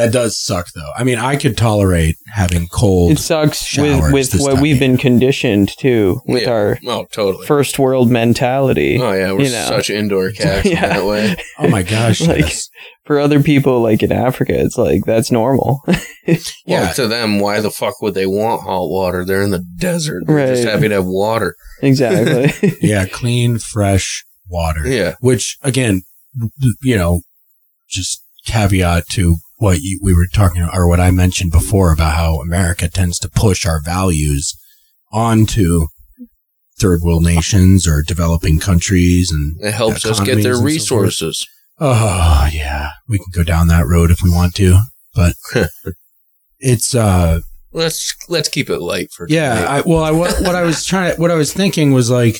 that does suck though. I mean, I could tolerate having cold. It sucks with, with what time we've been conditioned to with Yeah. our Oh, totally. first world mentality. oh, yeah. We're you know. such indoor cats in that way. oh my gosh. Like- yes. For other people, like in Africa, it's like that's normal. Well, Yeah. to them, why the fuck would they want hot water? They're in the desert. They're just Right. happy to have water. exactly. yeah, clean, fresh water. Yeah. Which again, you know, just caveat to what you, we were talking or what I mentioned before about how America tends to push our values onto third world nations or developing countries and It helps us get their and so resources. Oh yeah, we can go down that road if we want to, but it's uh let's let's keep it light for yeah. I, well, I what, what I was trying to what I was thinking was like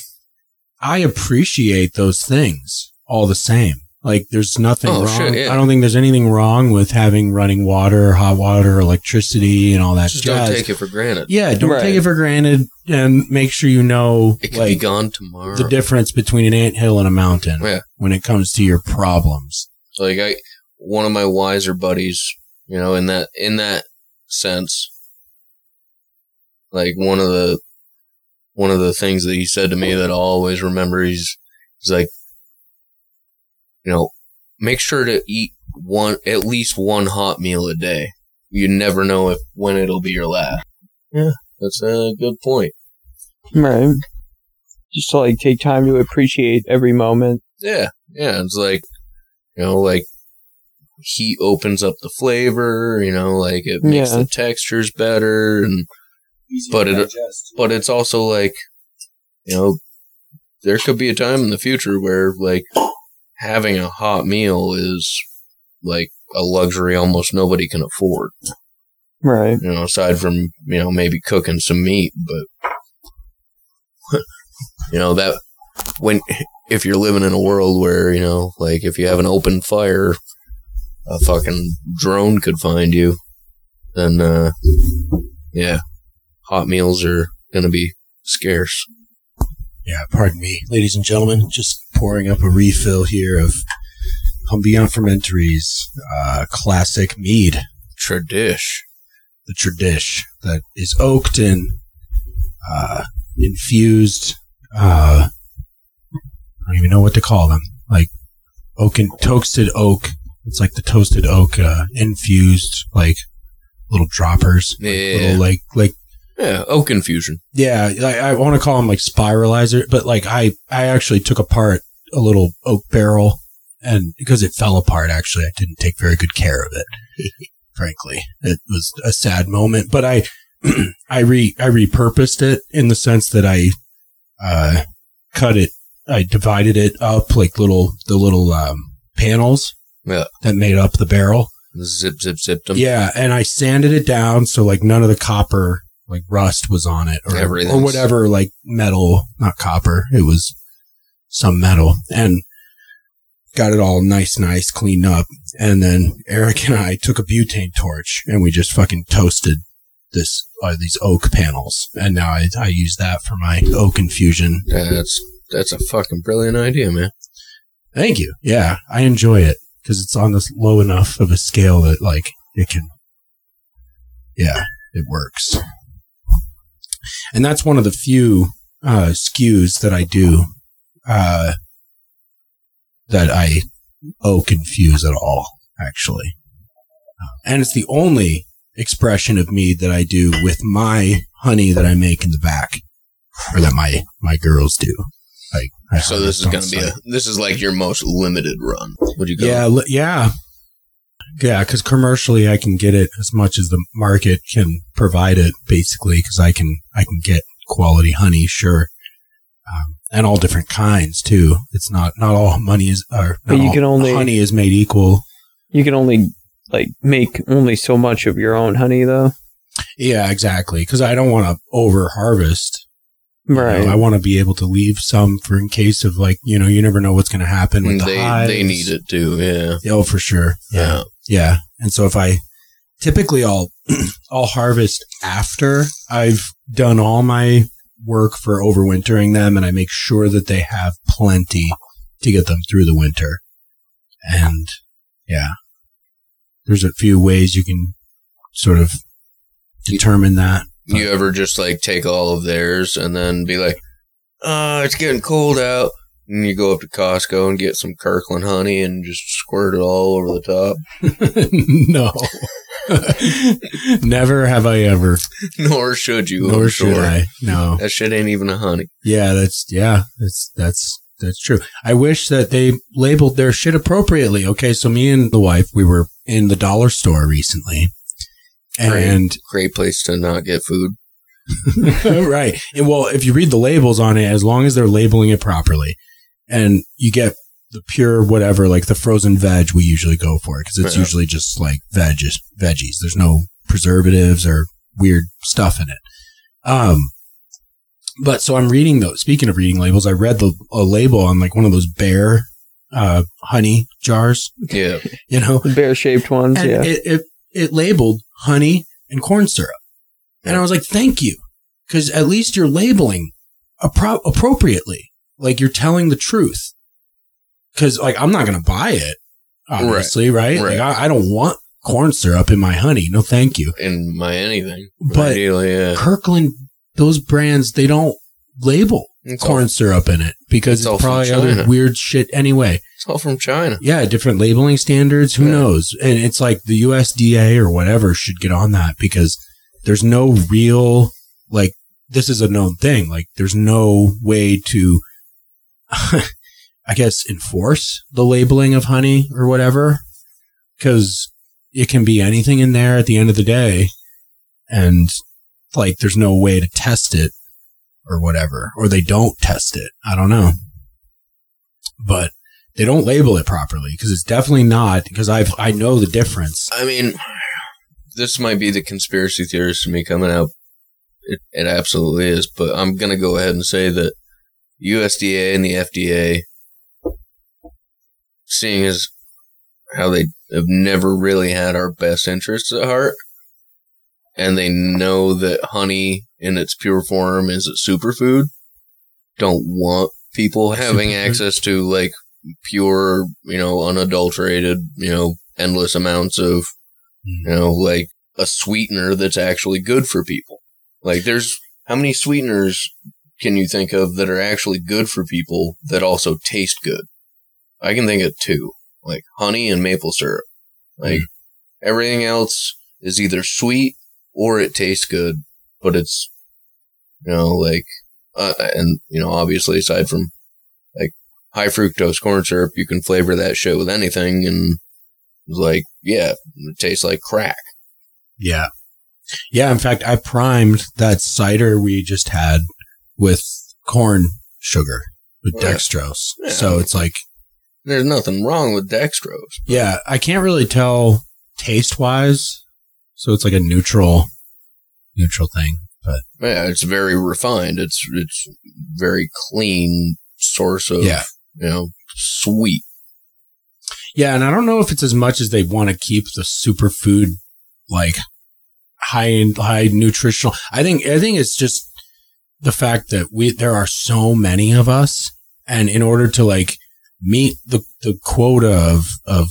I appreciate those things all the same. Like there's nothing Oh, wrong. shit, yeah. I don't think there's anything wrong with having running water, hot water, electricity, and all that just jazz. don't take it for granted. yeah, don't Right. take it for granted, and make sure you know It could be gone tomorrow. the difference between an anthill and a mountain Yeah. when it comes to your problems. like I, one of my wiser buddies, you know, in that in that sense, like one of the one of the things that he said to me that I'll always remember. He's he's like, you know, make sure to eat one at least one hot meal a day. You never know if when it'll be your last. Yeah, that's a good point. Right. Just to like take time to appreciate every moment. Yeah, yeah. It's like, you know, like heat opens up the flavor. You know, like it makes Yeah. the textures better, and but it, but it's also like, you know, there could be a time in the future where like having a hot meal is like a luxury almost nobody can afford. Right. You know, aside from you know maybe cooking some meat, but you know that when if you're living in a world where you know like if you have an open fire, a fucking drone could find you, then uh, yeah, hot meals are gonna be scarce. Yeah, pardon me, ladies and gentlemen. Just pouring up a refill here of Humbiont Fermentaries uh, classic mead, Tradish. the tradish that is oaked and uh, infused. Uh, I don't even know what to call them. Like oak and toasted oak. It's like the toasted oak uh, infused, like little droppers, Yeah, little like like yeah, oak infusion. Yeah, I, I want to call them like spiralizer, but like I, I actually took apart a little oak barrel, and because it fell apart, actually, I didn't take very good care of it. frankly, it was a sad moment. But I, I re, I repurposed it in the sense that I, uh, cut it, I divided it up like little the little um, panels Yeah, that made up the barrel. zip zip zipped them. Yeah, and I sanded it down so like none of the copper, like rust, was on it, or or whatever, like metal, not copper. It was some metal, and got it all nice, nice, cleaned up. And then Eric and I took a butane torch and we just fucking toasted this uh, these oak panels, and now I I use that for my oak infusion. That's that's a fucking brilliant idea, man. Thank you. Yeah, I enjoy it because it's on this low enough of a scale that like it can. Yeah, it works. And that's one of the few uh, SKUs that I do uh, that I oak infuse at all, actually. And it's the only expression of mead that I do with my honey that I make in the back, or that my my girls do. Like, So this is gonna be a this is like your most limited run. Would you go? Yeah, li- yeah, yeah. Because commercially, I can get it as much as the market can provide it, basically. Because I can, I can get quality honey, sure, um, and all different kinds too. It's not not all money is, or But you can only- honey is made equal. You can only like make only so much of your own honey though. Yeah, exactly. Because I don't want to over harvest. Right. I want to be able to leave some for in case of like you know you never know what's going to happen with And the they hives. they need it too. Yeah. Oh, for sure. Yeah. Yeah. And so if I typically I'll I'll harvest after I've done all my work for overwintering them and I make sure that they have plenty to get them through the winter. And yeah. There's a few ways you can sort of determine that. You ever just like take all of theirs and then be like, "Uh, it's getting cold out," and you go up to Costco and get some Kirkland honey and just squirt it all over the top? no. Never have I ever. Nor should you. Nor I'm should sure. I. No. That shit ain't even a honey. Yeah, that's yeah, that's that's that's true. I wish that they labeled their shit appropriately. Okay, so me and the wife, we were in the dollar store recently. Great. And Great place to not get food. right. And well, if you read the labels on it, as long as they're labeling it properly and you get the pure whatever, like the frozen veg, we usually go for it because it's Yeah. usually just like veg, veggies. There's no preservatives or weird stuff in it. Um, but so I'm reading those. Speaking of reading labels, I read the a label on like one of those bear uh, honey jars, Yeah. you know, bear shaped ones, and yeah. it, it it labeled honey and corn syrup, and I was like, "Thank you," because at least you're labeling appro- appropriately, like you're telling the truth. Because like I'm not gonna buy it, obviously, right? Right. Like I, I don't want corn syrup in my honey. No, thank you. In my anything. But- Ideally, yeah. Kirkland, those brands they don't label It's corn all, syrup in it because It's it's, probably other weird shit anyway. it's all from China. Yeah, different labeling standards. Who Yeah. knows? And it's like the USDA or whatever should get on that because there's no real, like, this is a known thing. Like, there's no way to, I guess, enforce the labeling of honey or whatever because it can be anything in there at the end of the day. And, like, there's no way to test it or whatever, or they don't test it. I don't know. But they don't label it properly because it's definitely not because I've I know the difference. I mean, this might be the conspiracy theorist in me coming out. It, it absolutely is, but I'm to go ahead and say that USDA and the FDA, seeing as how they have never really had our best interests at heart, and they know that honey in its pure form is a superfood, don't want people having Superfood? access to like pure, you know, unadulterated, you know, endless amounts of, hmm. you know, like a sweetener that's actually good for people. Like there's how many sweeteners can you think of that are actually good for people that also taste good? I can think of two, like honey and maple syrup. Like hmm. everything else is either sweet or it tastes good, but it's, you know, like, uh, and, you know, obviously aside from like high fructose corn syrup, you can flavor that shit with anything and like, yeah, it tastes like crack. Yeah, yeah. In fact, I primed that cider we just had with corn sugar with Yeah. dextrose. Yeah. So it's like, There's nothing wrong with dextrose. yeah, I can't really tell taste wise. So it's like a neutral, neutral thing. But Yeah, it's very refined. It's it's very clean source of Yeah. you know sweet. yeah, and I don't know if it's as much as they want to keep the superfood like high high nutritional. I think I think it's just the fact that we there are so many of us, and in order to like meet the the quota of of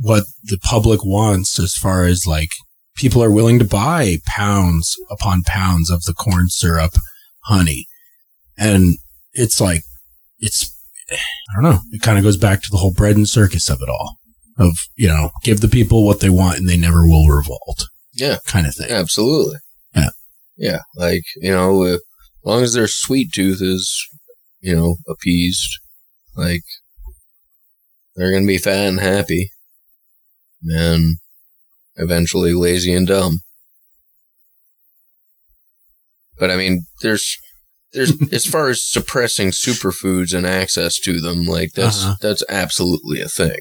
what the public wants, as far as like people are willing to buy pounds upon pounds of the corn syrup, honey, and it's like it's I don't know. It kind of goes back to the whole bread and circus of it all. Of you know, give the people what they want, and they never will revolt, Yeah, kind of thing. absolutely. Yeah. yeah. Like you know, as long as their sweet tooth is you know appeased, like they're gonna be fat and happy, and eventually lazy and dumb. But I mean, there's there's as far as suppressing superfoods and access to them, like that's Uh-huh. that's absolutely a thing.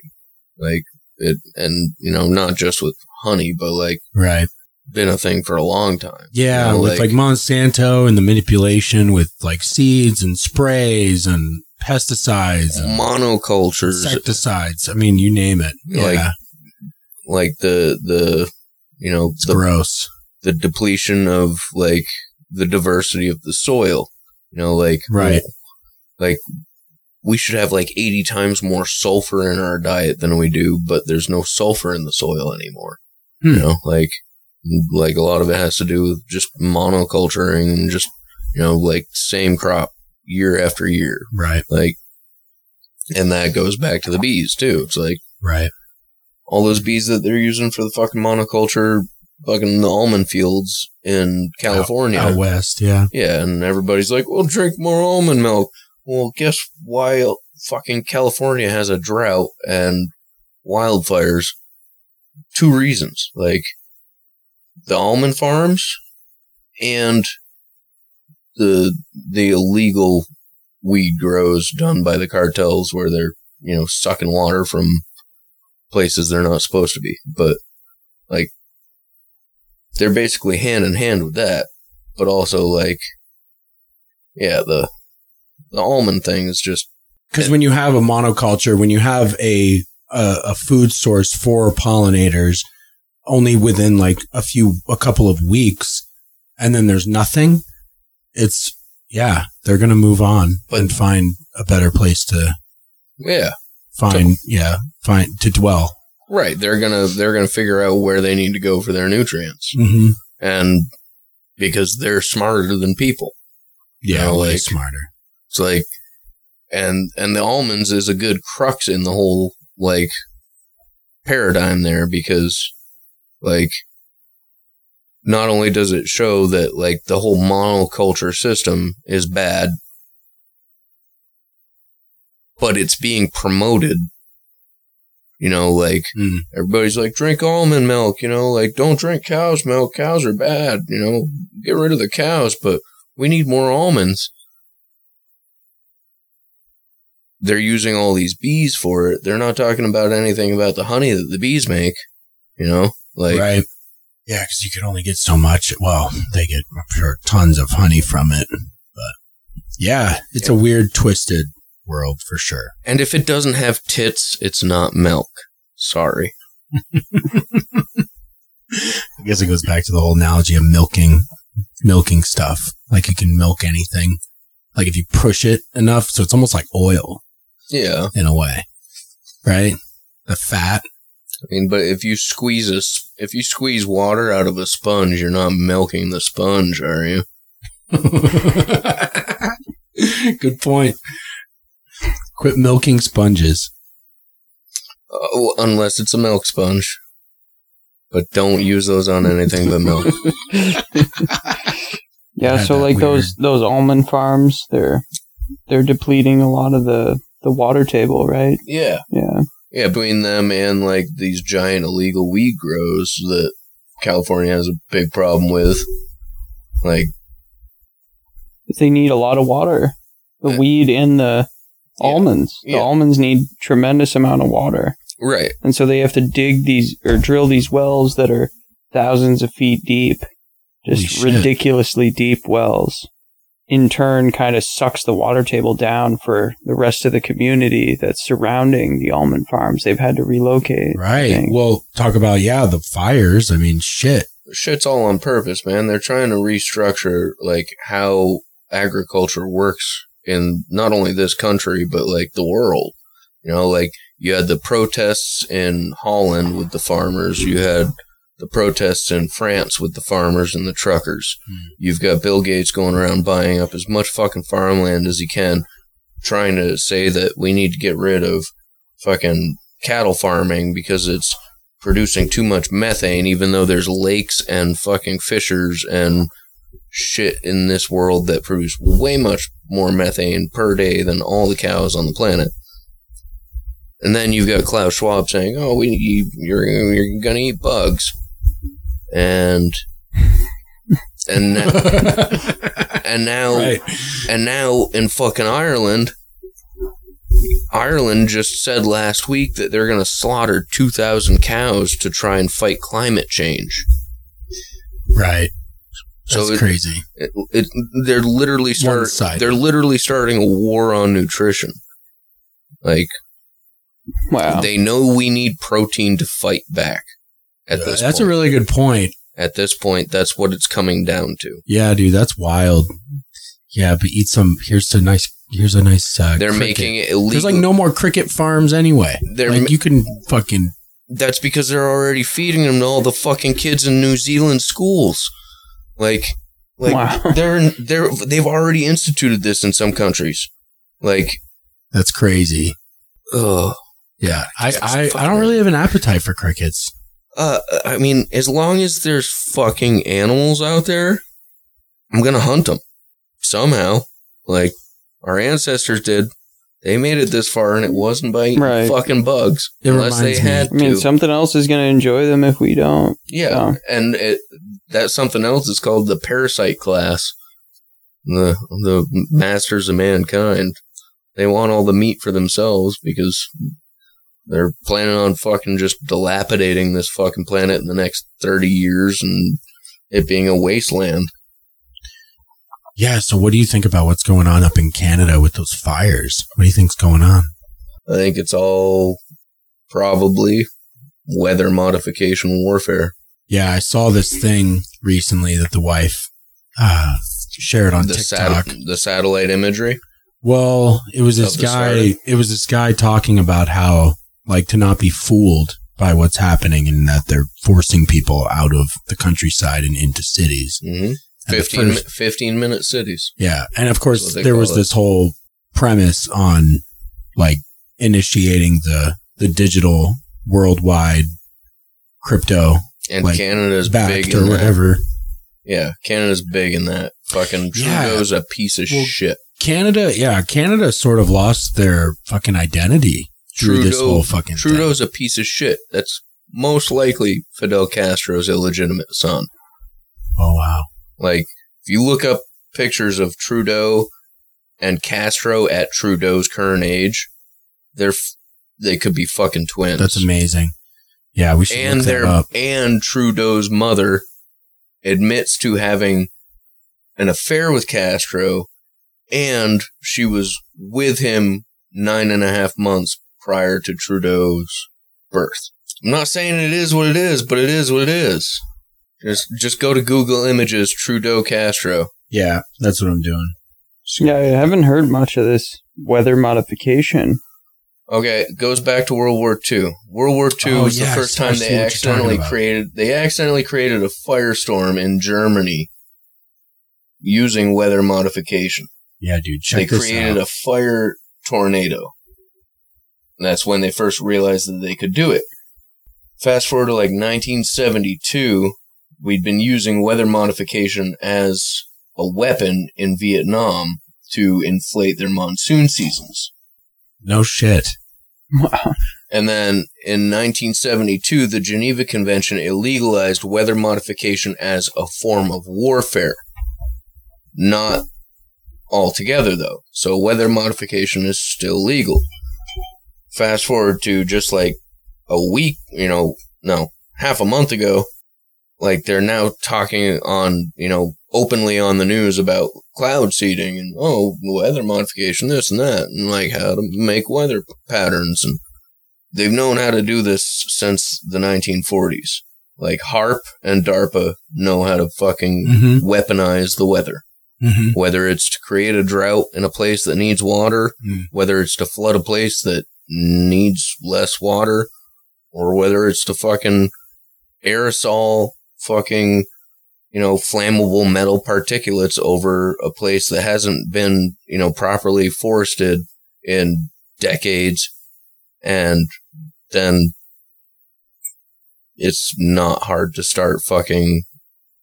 Like it, and you know, not just with honey, but like Right. been a thing for a long time. Yeah, You know, with like, Monsanto and the manipulation with like seeds and sprays and pesticides and monocultures, insecticides. I mean, you name it. Like, yeah, like the the you know it's the gross. the depletion of like the diversity of the soil. You know, like Right. like we should have like 80 times more sulfur in our diet than we do, but there's no sulfur in the soil anymore. Hmm. You know, like like a lot of it has to do with just monoculturing and just you know like same crop year after year. Right. Like and that goes back to the bees too. It's like Right. All those bees that they're using for the fucking monoculture fucking the almond fields in California. Out west. Yeah. Yeah, and everybody's like, "Well, drink more almond milk." Well, guess why fucking California has a drought and wildfires? two reasons. Like the almond farms and the the illegal weed grows done by the cartels where they're, you know, sucking water from places they're not supposed to be. But like they're basically hand in hand with that. But also like yeah, the the almond thing is just Because when you have a monoculture, when you have a, a a food source for pollinators, only within like a few, a couple of weeks, and then there's nothing, it's yeah, they're gonna move on and find a better place to yeah. Find, yeah, find to dwell. Right. They're gonna they're gonna figure out where they need to go for their nutrients. Mm-hmm. And because they're smarter than people. Yeah, know, way like- smarter. It's like and and the almonds is a good crux in the whole like paradigm there because like not only does it show that like the whole monoculture system is bad but it's being promoted you know like Mm. everybody's like drink almond milk you know like don't drink cow's milk cows are bad you know get rid of the cows but we need more almonds they're using all these bees for it. They're not talking about anything about the honey that the bees make. You know, like right. Yeah, because you can only get so much. Well, they get, I'm sure, tons of honey from it. But yeah, it's a weird, twisted world for sure. and if it doesn't have tits, it's not milk. Sorry. I guess it goes back to the whole analogy of milking, milking stuff. Like you can milk anything. Like if you push it enough, so it's almost like oil Yeah, in a way, right? The fat. I mean, but if you squeeze a s- if you squeeze water out of a sponge, you're not milking the sponge, are you? Good point. Quit milking sponges. Oh, unless it's a milk sponge. But don't use those on anything but milk. Yeah, Had so like weird- those those almond farms, they're they're depleting a lot of the the water table, right? yeah, Yeah. yeah. Between them and like these giant illegal weed grows that California has a big problem with, like They need a lot of water. The Yeah. weed and the Yeah. almonds. The Yeah. almonds need tremendous amount of water. right, And so they have to dig these or drill these wells that are thousands of feet deep. Just ridiculously deep wells. In turn kind of sucks the water table down for the rest of the community that's surrounding the almond farms. They've had to relocate. Right. Well, talk about, yeah, the fires. I mean, shit. shit's all on purpose, man. They're trying to restructure like how agriculture works in not only this country but like the world. You know, like you had the protests in Holland with the farmers, you had the protests in France with the farmers and the truckers. Hmm. You've got Bill Gates going around buying up as much fucking farmland as he can, trying to say that we need to get rid of fucking cattle farming because it's producing too much methane, even though there's lakes and fucking fishers and shit in this world that produce way much more methane per day than all the cows on the planet. And then you've got Klaus Schwab saying, "Oh, we you- you're you're gonna eat bugs," and and and now Right. and now in fucking Ireland, Ireland just said last week that they're going to slaughter 2,000 cows to try and fight climate change. Right. So That's it- crazy. It, it, they're literally start, they're literally starting a war on nutrition. Like wow. they know we need protein to fight back. At Yeah, this that's point. a really good point. at this point, that's what it's coming down to. Yeah, dude, that's wild. Yeah, but eat some. Here's a nice. Here's a nice. Uh, They're cricket. making it illegal. There's like no more cricket farms anyway. They're like ma- you can fucking. That's because they're already feeding them to all the fucking kids in New Zealand schools. Like, like Wow. they're they're they've already instituted this in some countries. Like, That's crazy. ugh. Yeah, I I, I don't really have an appetite for crickets. Uh, I mean, as long as there's fucking animals out there, I'm gonna hunt them somehow. Like our ancestors did. They made it this far, and it wasn't by eating Right. fucking bugs, It unless they reminds me- had I mean, to. something else is going to enjoy them if we don't. yeah, so. and it, that something else is called the parasite class. The the masters of mankind. They want all the meat for themselves because they're planning on fucking just dilapidating this fucking planet in the next thirty years and it being a wasteland. Yeah. So, what do you think about what's going on up in Canada with those fires? What do you think's going on? I think it's all probably weather modification warfare. Yeah, I saw this thing recently that the wife uh, shared on The, TikTok. sat- the satellite imagery. Well, it was this guy. It was this guy talking about how, like, to not be fooled by what's happening, and that they're forcing people out of the countryside and into cities. hmm And 15, first, 15, minute cities. yeah, and of course there was it. this whole premise on, like, initiating the the digital worldwide crypto And Like, Canada's big or that. whatever. Yeah, Canada's big in that. Fucking Yeah. Trudeau's a piece of Well, shit. Canada, yeah, Canada sort of lost their fucking identity through this whole fucking thing. Trudeau's a piece of shit. That's most likely Fidel Castro's illegitimate son. Oh wow. Like, if you look up pictures of Trudeau and Castro at Trudeau's current age, they're f- they could be fucking twins. That's amazing. Yeah, we should and look that their up. and Trudeau's mother admits to having an affair with Castro, and she was with him nine and a half months prior to Trudeau's birth. I'm not saying it is what it is, but it is what it is. Just just go to Google Images Trudeau Castro. Yeah, that's what I'm doing. Yeah, I haven't heard much of this weather modification. Okay, it goes back to World War II. World War II Oh, was yeah, the first time they accidentally created they accidentally created a firestorm in Germany using weather modification. Yeah, dude, check they created out. a fire tornado. And that's when they first realized that they could do it. Fast forward to like 1972, we'd been using weather modification as a weapon in Vietnam to inflate their monsoon seasons. no shit. Wow. And then in 1972, the Geneva Convention illegalized weather modification as a form of warfare. Not altogether, though. So weather modification is still legal. Fast forward to just like a week, you know, no, half a month ago, like they're now talking on, you know, openly on the news about cloud seeding and, oh, weather modification, this and that, and like how to make weather patterns and they've known how to do this since the 1940s. Like HAARP and DARPA know how to fucking Mm-hmm. weaponize the weather. Mm-hmm. Whether it's to create a drought in a place that needs water, Mm. whether it's to flood a place that needs less water, or whether it's to fucking aerosol fucking, you know, flammable metal particulates over a place that hasn't been, you know, properly forested in decades. And then it's not hard to start fucking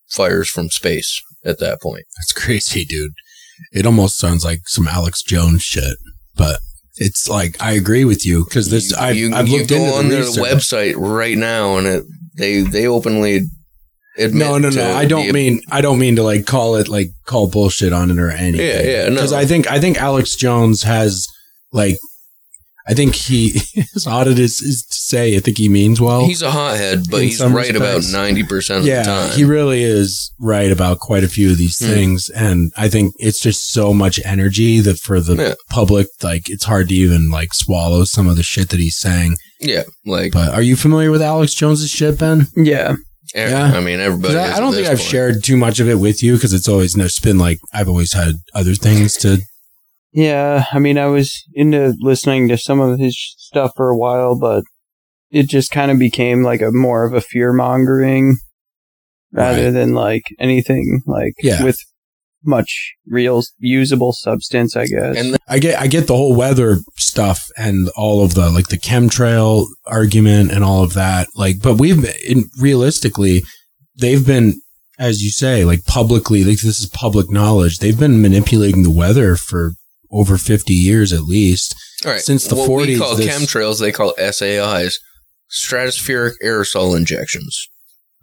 fires from space at that point. That's crazy, dude. It almost sounds like some Alex Jones shit, but it's like I agree with you because this I've, you, I've you looked go into on the their website right now and it they they openly No, no, to no. I don't the- mean I don't mean to like call it like call bullshit on it or anything. Yeah, yeah, no. Because I think I think Alex Jones has like I think he as odd it is, is to say I think he means well. he's a hothead, but he's some right about ninety percent of yeah, the time. he really is right about quite a few of these Hmm. things, and I think it's just so much energy that for the Yeah. public, like it's hard to even like swallow some of the shit that he's saying. yeah, like But are you familiar with Alex Jones's shit, Ben? Yeah. Yeah. I mean everybody. I, I don't think I've point. shared too much of it with you because it's always just been like I've always had other things to. Yeah, I mean, I was into listening to some of his stuff for a while, but it just kind of became like a more of a fear mongering rather Right. than like anything like Yeah. with much real usable substance, I guess. And I get I get the whole weather stuff and all of the like the chemtrail argument and all of that. Like, but we've been, in, realistically, they've been, as you say, like publicly, like this is public knowledge. They've been manipulating the weather for over 50 years at least. All right. Since the what 40s, we call this- chemtrails, they call SAIs, stratospheric aerosol injections.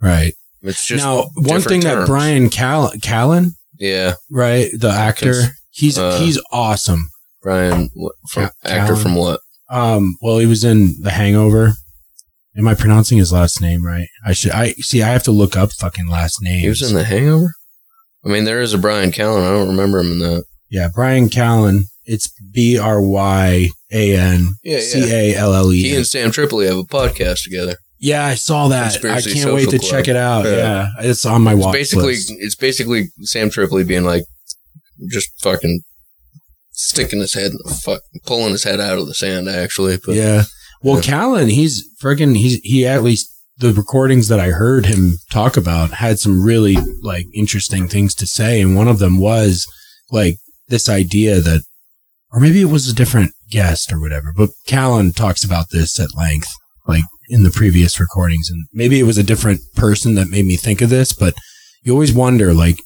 Right. It's just now, one different thing that. Bryan Cal- Callen, yeah, right, the actor, he's uh, he's awesome. Bryan from actor Callen. from what? Um, well, he was in The Hangover. Am I pronouncing his last name right? I should. I see. I have to look up fucking last names. He was in The Hangover. I mean, there is a Bryan Callen. I don't remember him in that. yeah, Bryan Callen. It's B R Y A N. C A L L He E. and Sam Tripoli have a podcast together. Yeah, I saw that. Conspiracy I can't wait to Club. check it out. Yeah. Yeah, it's on my It's watch basically list. it's basically Sam Tripoli being like just fucking sticking his head fuck pulling his head out of the sand actually. But yeah. Well, Yeah. Callen, he's friggin' he's he at least the recordings that I heard him talk about had some really like interesting things to say, and one of them was like this idea that, or maybe it was a different guest or whatever, but Callen talks about this at length, like in the previous recordings, and maybe it was a different person that made me think of this, but you always wonder like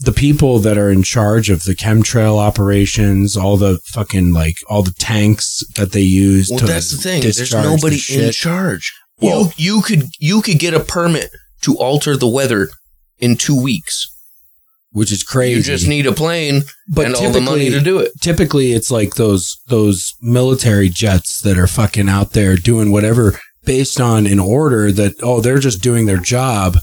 the people that are in charge of the chemtrail operations, all the fucking like all the tanks that they use. Well, to that's the thing. There's discharge the nobody in charge. Well- you you could you could get a permit to alter the weather in two weeks. Which is crazy. You just need a plane but and all the money to do it. Typically, it's like those those military jets that are fucking out there doing whatever based on an order that oh they're just doing their job.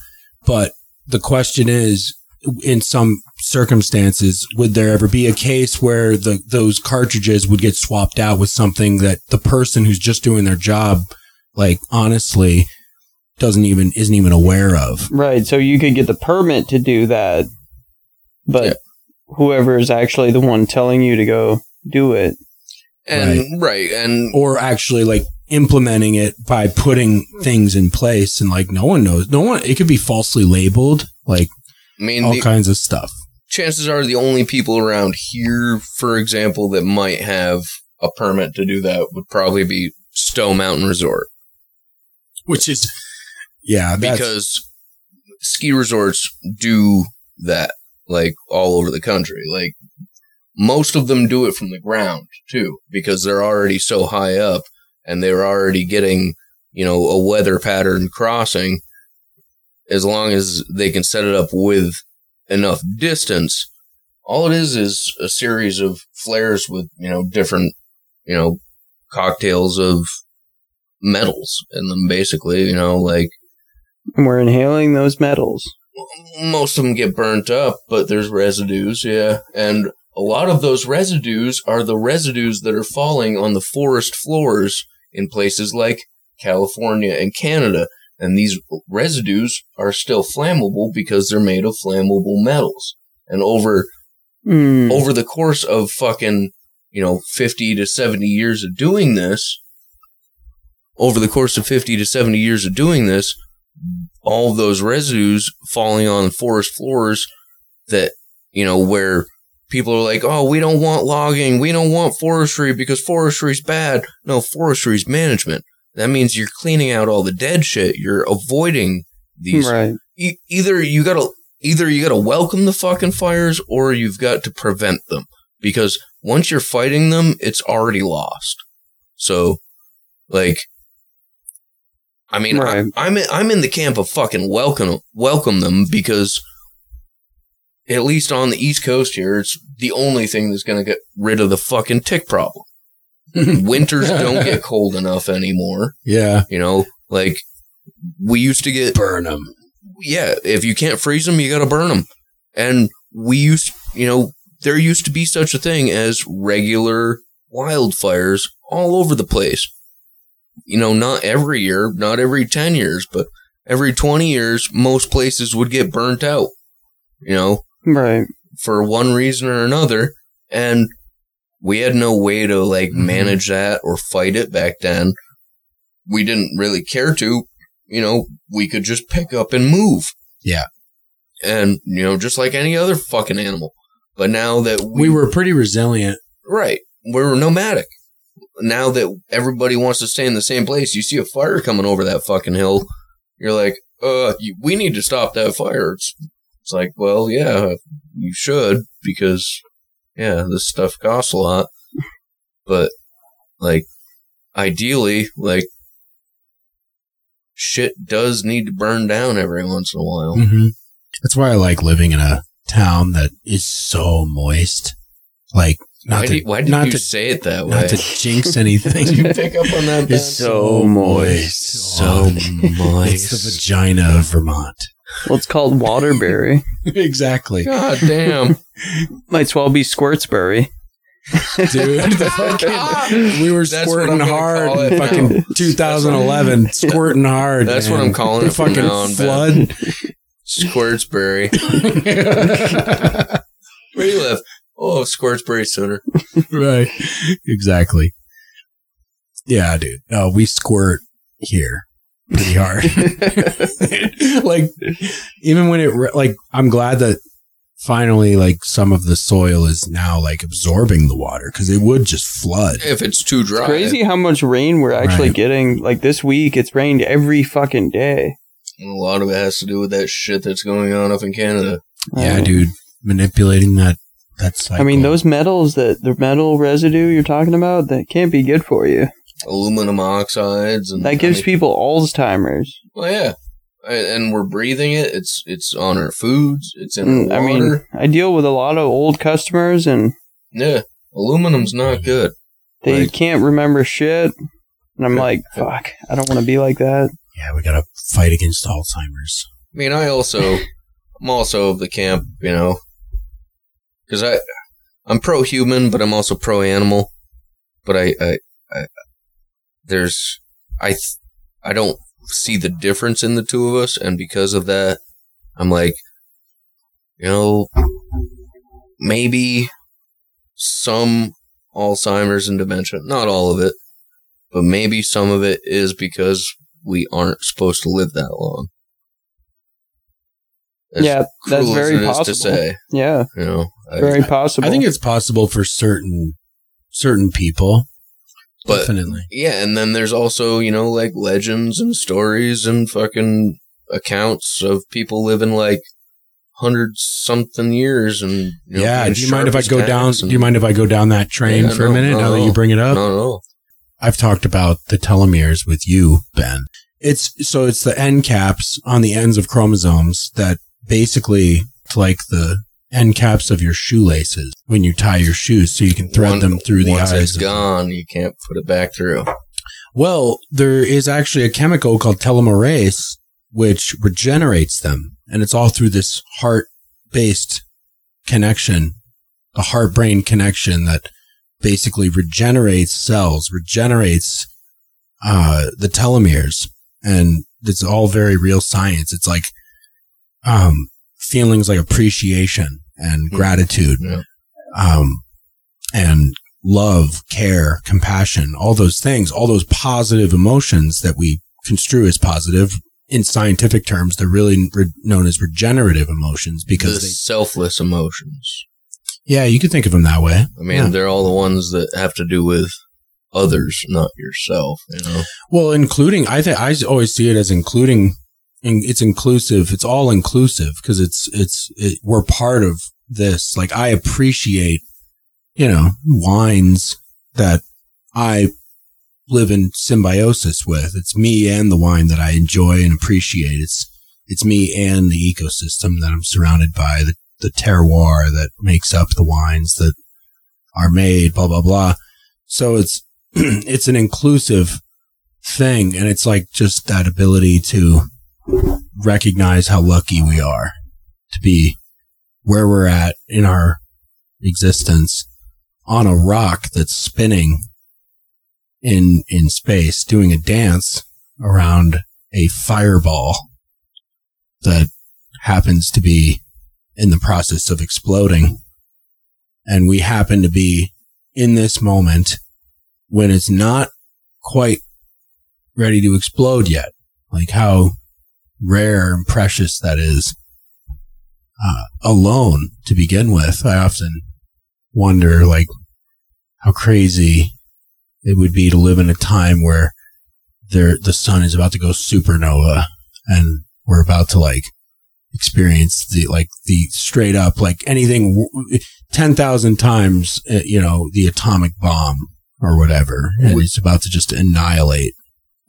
But the question is, in some circumstances, would there ever be a case where the those cartridges would get swapped out with something that the person who's just doing their job, like honestly, doesn't even isn't even aware of? Right. So you could get the permit to do that, but Yeah. whoever is actually the one telling you to go do it. And right, and or actually like implementing it by putting things in place and like no one knows no one it could be falsely labeled like I mean all the, kinds of stuff chances are the only people around here, for example, that might have a permit to do that would probably be Stowe Mountain Resort. which is yeah because ski resorts do that like all over the country like most of them do it from the ground too because they're already so high up and they're already getting you know a weather pattern crossing as long as they can set it up with enough distance all it is is a series of flares with you know different you know cocktails of metals in them basically you know like And we're inhaling those metals. Most of them get burnt up, but there's residues, yeah. And a lot of those residues are the residues that are falling on the forest floors in places like California and Canada. And these residues are still flammable because they're made of flammable metals. And over Mm. over the course of fucking, you know, 50 to 70 years of doing this, over the course of 50 to 70 years of doing this, all those residues falling on forest floors that, you know, where people are like, oh, we don't want logging, we don't want forestry because forestry's bad. No, forestry's management. That means you're cleaning out all the dead shit. You're avoiding these Right. e- either you gotta either you gotta welcome the fucking fires or you've got to prevent them because once you're fighting them it's already lost so like i mean Right. I, i'm in, i'm in the camp of fucking welcome welcome them because at least on the east coast here it's the only thing that's going to get rid of the fucking tick problem winters don't get cold enough anymore yeah you know like we used to get burn them yeah, if you can't freeze them, you got to burn them. And we used, you know, there used to be such a thing as regular wildfires all over the place. You know, not every year, not every 10 years, but every 20 years, most places would get burnt out, you know, Right. for one reason or another. And we had no way to like Mhm. manage that or fight it back then. We didn't really care to, you know, we could just pick up and move. Yeah. And, you know, just like any other fucking animal. But now that we, we were pretty resilient right, We were nomadic. Now that everybody wants to stay in the same place, you see a fire coming over that fucking hill, you're like, uh, we need to stop that fire. It's, it's like, well, yeah, you should because, yeah, this stuff costs a lot, but like ideally, like shit does need to burn down every once in a while. hmm That's why I like living in a town that is so moist. Like, not why to, did, why did not you to, say it that way? not to jinx anything. Did you pick up on that? It's Ben? so moist. So Oh, moist. It's the vagina of Vermont. Well, it's called Waterbury. exactly. God damn. Might as well be Squirtsbury. Dude, the fucking, we were That's squirting hard in fucking now. 2011. squirting hard. That's man. what I'm calling the it from fucking now on, flood. Squirtsbury. Where do you live? Oh, Squirtsbury Center. right. Exactly. Yeah, dude. No, we squirt here pretty hard. like, even when it, re- like, I'm glad that finally, like, some of the soil is now, like, absorbing the water because it would just flood. If it's too dry. Crazy how much rain we're actually Right. getting. Like this week, it's rained every fucking day. And A lot of it has to do with that shit that's going on up in Canada. Yeah, Um, dude. Manipulating that, that cycle. I mean, those metals that the metal residue you're talking about, that can't be good for you. Aluminum oxides and That gives I mean, people Alzheimer's. Well, yeah, and and we're breathing it. It's it's on our foods. It's in Mm, I mean, I deal with a lot of old customers and yeah, aluminum's not good. they Right. can't remember shit. And I'm like, fuck, I don't want to be like that. yeah, we got to fight against Alzheimer's. I mean, I also, I'm also of the camp, you know, because I, I'm pro human, but I'm also pro animal. But I, I, I, there's, I, th- I don't see the difference in the two of us, and because of that, I'm like, you know, maybe some Alzheimer's and dementia, not all of it, but maybe some of it is because we aren't supposed to live that long. As Yeah, that's very possible. to say, Yeah, you know, I- very possible. I think it's possible for certain certain people. But- Definitely. yeah, and then there's also you know like legends and stories and fucking accounts of people living like hundred something years and you know, yeah. Do you mind if I go down? tacks Do you mind if I go down that train Yeah, for a minute no, now that you bring it up? No, no, I've talked about the telomeres with you, Ben. It's so it's the end caps on the ends of chromosomes that basically like the end caps of your shoelaces when you tie your shoes, so you can thread One- them through the once eyes. it's gone, you can't put it back through. Well, there is actually a chemical called telomerase which regenerates them, and it's all through this heart-based connection, the heart-brain connection that basically regenerates cells, regenerates uh, the telomeres, and it's all very real science. It's like um, feelings like appreciation and Hmm. gratitude, Yeah. um, and love, care, compassion, all those things, all those positive emotions that we construe as positive. In scientific terms, they're really re- known as regenerative emotions The because they, selfless emotions. yeah, you could think of them that way. I mean, Yeah. they're all the ones that have to do with others, not yourself. You know, Well, including, I think I always see it as including, in, it's inclusive. It's all inclusive because it's, it's, it, we're part of this. Like I appreciate, you know, wines that I live in symbiosis with. It's me and the wine that I enjoy and appreciate. It's, it's me and the ecosystem that I'm surrounded by, the, the terroir that makes up the wines that are made, blah, blah, blah. So it's, it's an inclusive thing. And it's like just that ability to recognize how lucky we are to be where we're at in our existence on a rock that's spinning in, in space, doing a dance around a fireball that happens to be in the process of exploding. And we happen to be in this moment when it's not quite ready to explode yet. Like how rare and precious that is. Uh, alone to begin with, I often wonder like how crazy it would be to live in a time where there the sun is about to go supernova and we're about to like experience the like the straight up like anything w- 10,000 times uh, you know the atomic bomb or whatever and it's about to just annihilate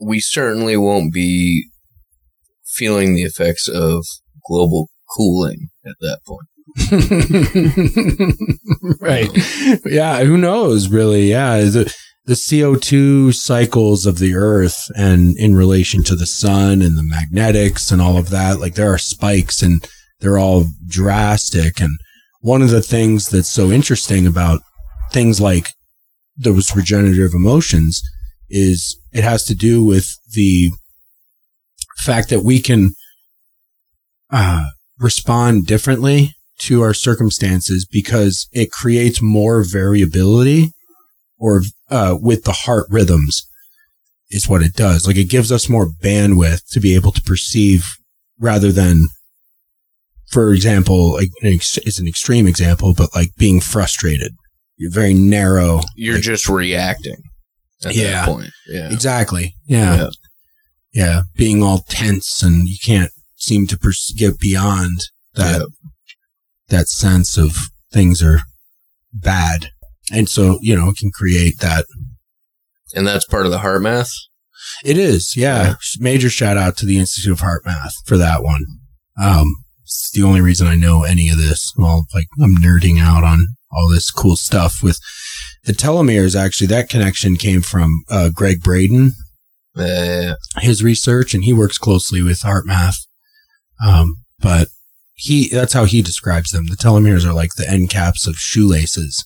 we certainly won't be feeling the effects of global cooling at that point. right. Yeah who knows really? Yeah the the CO2 cycles of the earth and in relation to the sun and the magnetics and all of that like there are spikes and they're all drastic. And one of the things that's so interesting about things like those regenerative emotions is it has to do with the fact that we can uh, respond differently to our circumstances because it creates more variability or uh, with the heart rhythms is what it does. Like it gives us more bandwidth to be able to perceive rather than, for example, like it's an extreme example, but like being frustrated. You're very narrow. You're like- just reacting at Yeah. that point. Yeah. Exactly. Yeah. Yeah. Yeah. Being all tense and you can't seem to pers- get beyond that, Yeah. that sense of things are bad. And so, you know, it can create that. And that's part of the HeartMath. It is. Yeah. Yeah. Major shout out to the Institute of HeartMath for that one. Um, it's the only reason I know any of this. Well, like I'm nerding out on all this cool stuff with the telomeres. Actually, that connection came from uh, Gregg Braden, Uh, his research and he works closely with HeartMath. Um, but he, that's how he describes them. The telomeres are like the end caps of shoelaces.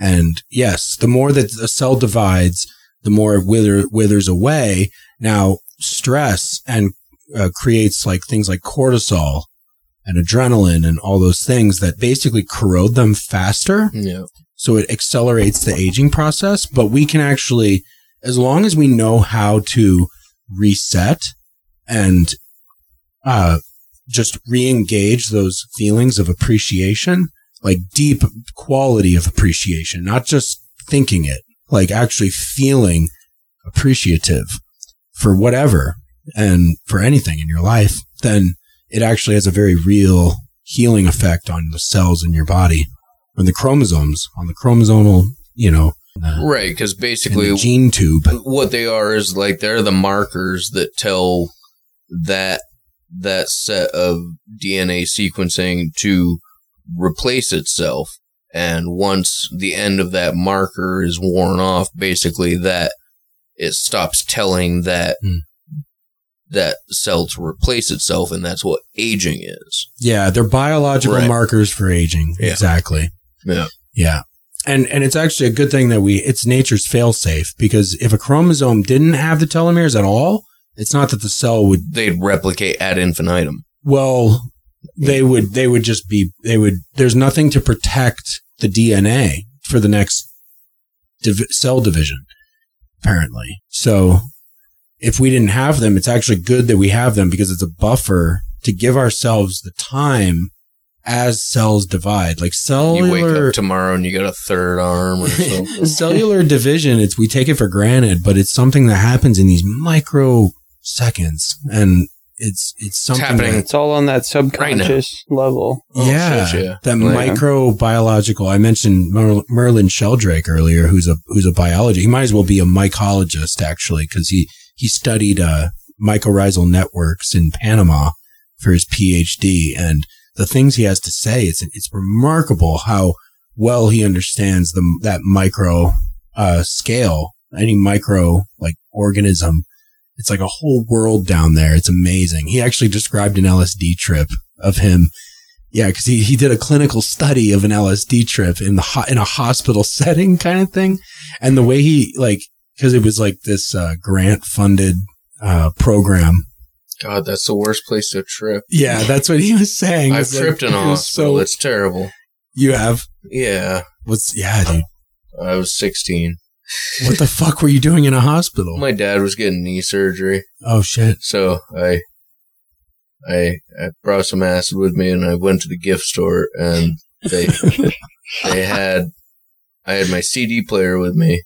And yes, the more that the cell divides, the more it wither, withers away. Now, stress and uh, creates like things like cortisol and adrenaline and all those things that basically corrode them faster yeah. so it accelerates the aging process but we can actually as long as we know how to reset and uh just re-engage those feelings of appreciation like deep quality of appreciation not just thinking it like actually feeling appreciative for whatever and for anything in your life then it actually has a very real healing effect on the cells in your body. On the chromosomes, on the chromosomal, you know, Right. Because basically, gene tube. what they are is like they're the markers that tell that that set of DNA sequencing to replace itself. And once the end of that marker is worn off, basically that it stops telling that Hmm. that cell to replace itself, and that's what aging is. Yeah, they're biological Right. markers for aging. Yeah. Exactly. Yeah. Yeah. And and it's actually a good thing that we it's nature's failsafe because if a chromosome didn't have the telomeres at all, it's not that the cell would They'd replicate ad infinitum. well they would they would just be they would there's nothing to protect the DNA for the next div- cell division apparently. So if we didn't have them, it's actually good that we have them because it's a buffer to give ourselves the time as cells divide. Like cellular. You wake cellular up tomorrow and you got a third arm or something. cellular division, it's we take it for granted, but it's something that happens in these microseconds and it's it's something happening that- It's all on that subconscious level. Oh, yeah, shit, yeah. that Like- microbiological. I mentioned Mer- Merlin Sheldrake earlier, who's a who's a biologist. He might as well be a mycologist actually, because he he studied uh, mycorrhizal networks in Panama for his PhD, and the things he has to say it's it's remarkable how well he understands the that micro uh, scale, any micro like organism. It's like a whole world down there. It's amazing. He actually described an LSD trip of him yeah, because he, he did a clinical study of an LSD trip in the ho- in a hospital setting kind of thing, and the way he like because it was like this uh, grant funded uh, program. God, that's the worst place to trip. Yeah, that's what he was saying. I've It's like- tripped in a it hospital. So it's terrible. you have Yeah, what's yeah, dude. I was 16. What the fuck were you doing in a hospital? My dad was getting knee surgery, oh shit! so I, I, I brought some acid with me, and I went to the gift store, and they, they had, I had my CD player with me,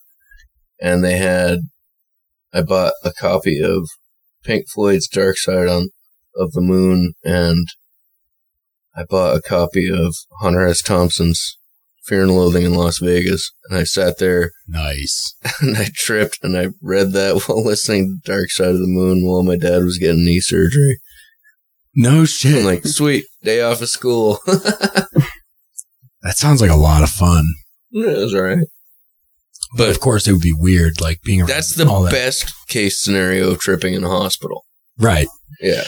and they had, I bought a copy of Pink Floyd's Dark Side on of the Moon, and I bought a copy of Hunter S. Thompson's Fear and Loathing in Las Vegas, and I sat there Nice. and I tripped and I read that while listening to Dark Side of the Moon while my dad was getting knee surgery. No shit. I'm like, sweet, day off of school. that sounds like a lot of fun. Yeah, it was alright. But of course, it would be weird, like being around That's the that. best case scenario of tripping in a hospital. Right. Yeah.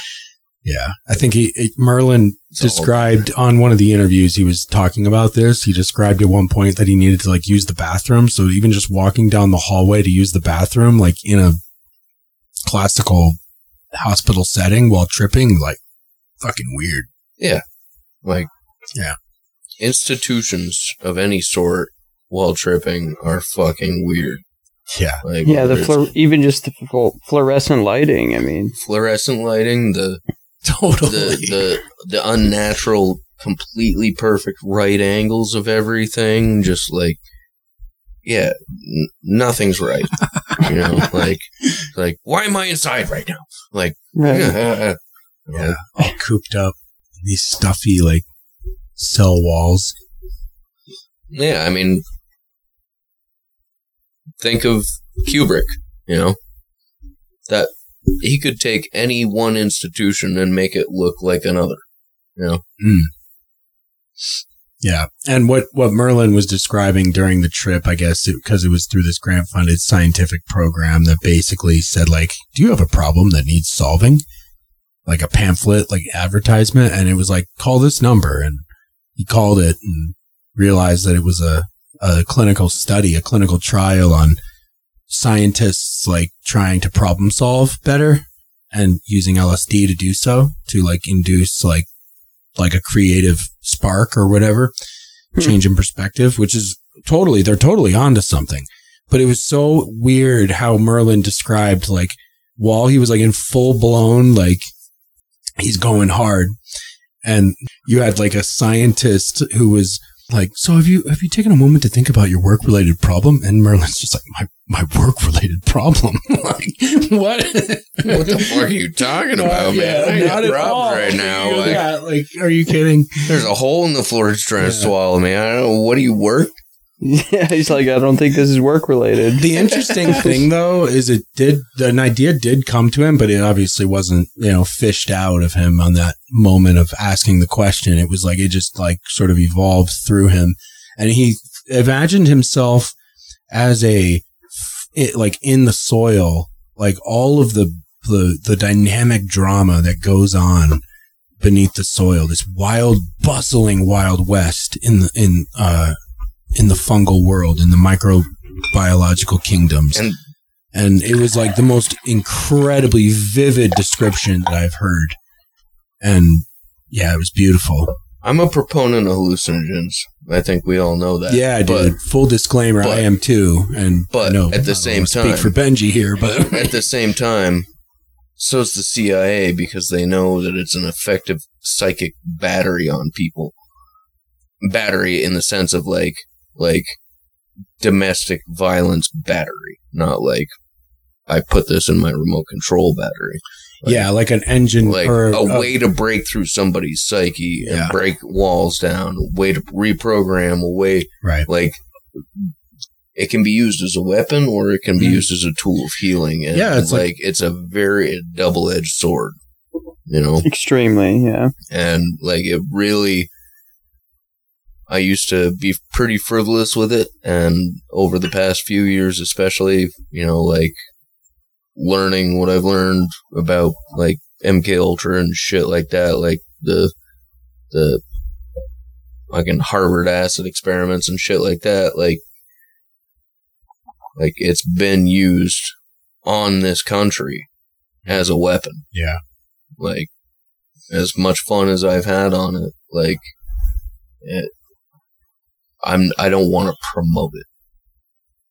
Yeah. I think he, it, Merlin It's described on one of the interviews he was talking about this. He described at one point that he needed to like use the bathroom. So even just walking down the hallway to use the bathroom, like in a classical hospital setting while tripping, like fucking weird. Yeah. Like, Yeah. Institutions of any sort while tripping are fucking weird. Yeah. Like, Yeah, the whether fluor- even just the flu- fluorescent lighting. I mean, fluorescent lighting, the Totally. the the the unnatural, completely perfect right angles of everything. Just like, yeah, n- nothing's right. you know, like, like why am I inside right now? Like, right. yeah, yeah. All cooped up. in These stuffy, like, cell walls. yeah. I mean, think of Kubrick. You know, that he could take any one institution and make it look like another. You know, hmm. Yeah. And what, what Merlin was describing during the trip, I guess, because it, was through this grant funded scientific program that basically said, like, do you have a problem that needs solving? Like a pamphlet, like advertisement. And it was like, call this number. And he called it and realized that it was a, a clinical study, a clinical trial on scientists like trying to problem solve better and using LSD to do so to like induce like like a creative spark or whatever, Hmm. change in perspective, which is totally, they're totally onto something. But it was so weird how Merlin described, like, while he was like in full blown, like, he's going hard. And you had like a scientist who was like, so have you, have you taken a moment to think about your work related problem? And Merlin's just like, my, my work related problem. like, what? what the fuck are you talking about, man? I got robbed right now. Like, yeah, like, are you kidding? There's a hole in the floor it's trying to swallow me. I don't know. What do you work? Yeah, he's like, I don't think this is work related. The interesting thing, though, is it did an idea did come to him, but it obviously wasn't you know fished out of him on that moment of asking the question. It was like it just like sort of evolved through him, and he imagined himself as a it, like in the soil, like all of the the the dynamic drama that goes on beneath the soil. This wild, bustling Wild West in the in uh in the fungal world, in the microbiological kingdoms. And- And it was like the most incredibly vivid description that I've heard. And yeah, it was beautiful. I'm a proponent of hallucinogens. I think we all know that. yeah, But dude. Full disclaimer, but- I am too. And but no, at the same time- speak for Benji here, but at the same time, so's the CIA because they know that it's an effective psychic battery on people. Battery in the sense of like, like domestic violence battery, not like I put this in my remote control battery. Like- yeah, like an engine like or a way to break through somebody's psyche Yeah. and break walls down, a way to reprogram, a way right. like it can be used as a weapon or it can be Mm. used as a tool of healing. And Yeah, it's like, like- it's a very double edged sword, you know, Extremely, yeah. and like it really. I used to be pretty frivolous with it, and over the past few years, especially, you know, like learning what I've learned about like MK Ultra and shit like that, like the the fucking Harvard acid experiments and shit like that, like like it's been used on this country as a weapon. Yeah. Like as much fun as I've had on it, like it, I'm I don't want to promote it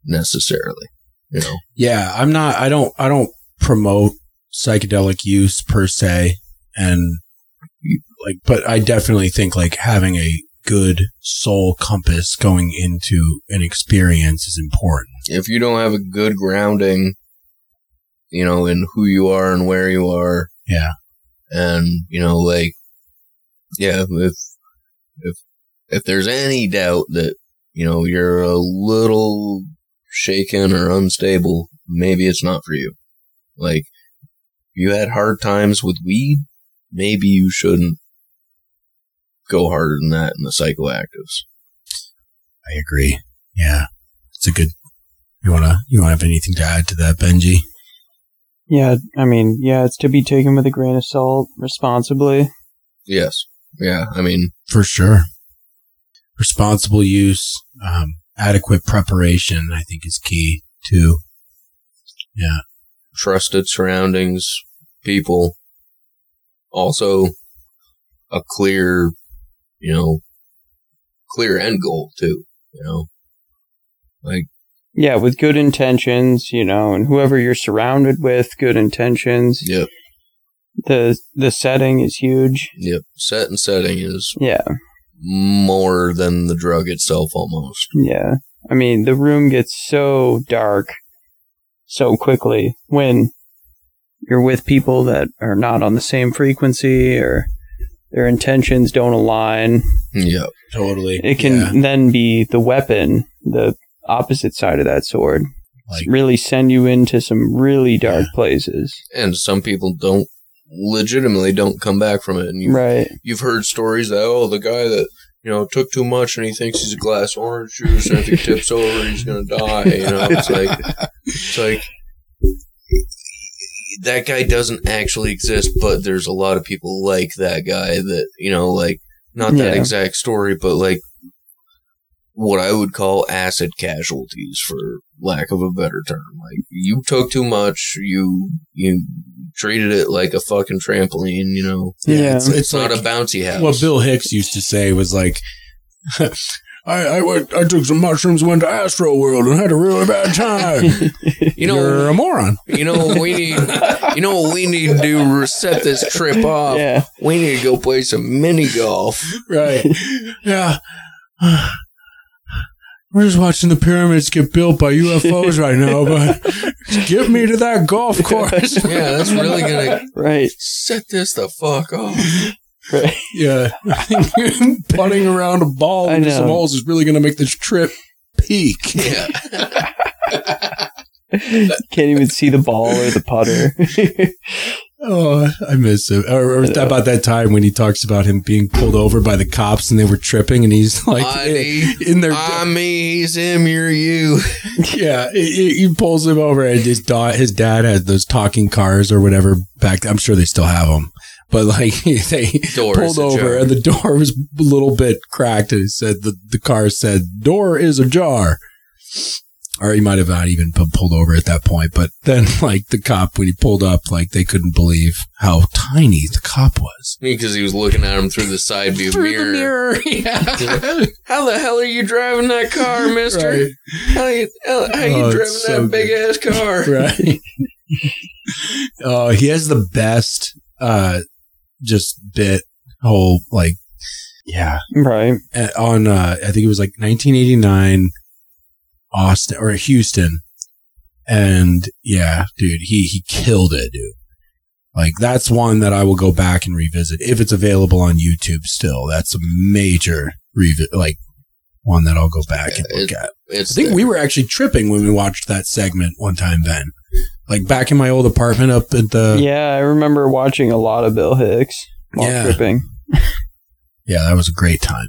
necessarily, you know. Yeah, I'm not. I don't. I don't promote psychedelic use per se, and like, but I definitely think like having a good soul compass going into an experience is important. if you don't have a good grounding, you know, in who you are and where you are, Yeah. and you know, like yeah, if if if there's any doubt that you know you're a little shaken or unstable, maybe it's not for you. Like you had hard times with weed, maybe you shouldn't go harder than that in the psychoactives. I agree. Yeah, it's a good. You wanna you wanna have anything to add to that, Benji? Yeah, I mean, yeah, it's to be taken with a grain of salt, responsibly. Yes. Yeah. I mean, For sure. Responsible use, um, adequate preparation, I think is key too. Yeah. trusted surroundings, people, also a clear, you know, clear end goal too, you know, like, Yeah, with good intentions, you know, and whoever you're surrounded with, good intentions. yep, The the setting is huge. yep. Set and setting is Yeah, more than the drug itself almost. yeah. I mean, the room gets so dark so quickly when you're with people that are not on the same frequency or their intentions don't align. Yep. Totally. It can Yeah. then be the weapon, the opposite side of that sword. Like- really send you into some really dark places. And some people don't legitimately don't come back from it. And you, Right. you've heard stories that, oh, the guy that, you know, took too much and he thinks he's a glass of orange juice and if he tips over, he's going to die. You know, it's like, it's like, that guy doesn't actually exist, but there's a lot of people like that guy that, you know, like, not that Yeah. exact story, but like, what I would call acid casualties, for lack of a better term. Like, you took too much, you, you treated it like a fucking trampoline, you know. Yeah. It's, It's, it's not like a bouncy house. what Bill Hicks used to say was like, I, I went, I took some mushrooms, went to AstroWorld, and had a really bad time. you know, You're a moron. you know what we need. You know what we need to do to set this trip off. Yeah. We need to go play some mini golf. Right. yeah. We're just watching the pyramids get built by UFOs right now, but get me to that golf course. Yeah, that's really gonna Right. set this the fuck off. Right. Yeah. Putting around a ball I into some holes is really going to make this trip peak. Yeah, Can't even see the ball or the putter. Oh, I miss him. Or, or about that time when he talks about him being pulled over by the cops and they were tripping and he's like Buddy, in their I'm me, he's him, you're you. yeah, he, he pulls him over and his da- his dad had those talking cars or whatever back. I'm sure they still have them, but like they Door pulled over and the door was a little bit cracked and it said the the car said door is ajar. Or he might have not even been pulled over at that point, but then like the cop when he pulled up, like they couldn't believe how tiny the cop was. Because he was looking at him through the side view mirror. The mirror, yeah. How the hell are you driving that car, mister? Right. How you, how, how you Oh, it's driving so that big ass car? right. Oh, he has the best, uh, just bit whole like, yeah, right. on uh, I think it was like 1989, Austin or Houston, and yeah, dude, he he killed it, dude. Like that's one that I will go back and revisit if it's available on YouTube still. That's a major revi- like one that I'll go back and look It- at. I think we were actually tripping when we watched that segment one time, Ben. Like back in my old apartment up at the yeah, I remember watching a lot of Bill Hicks while Yeah. tripping. Yeah, that was a great time.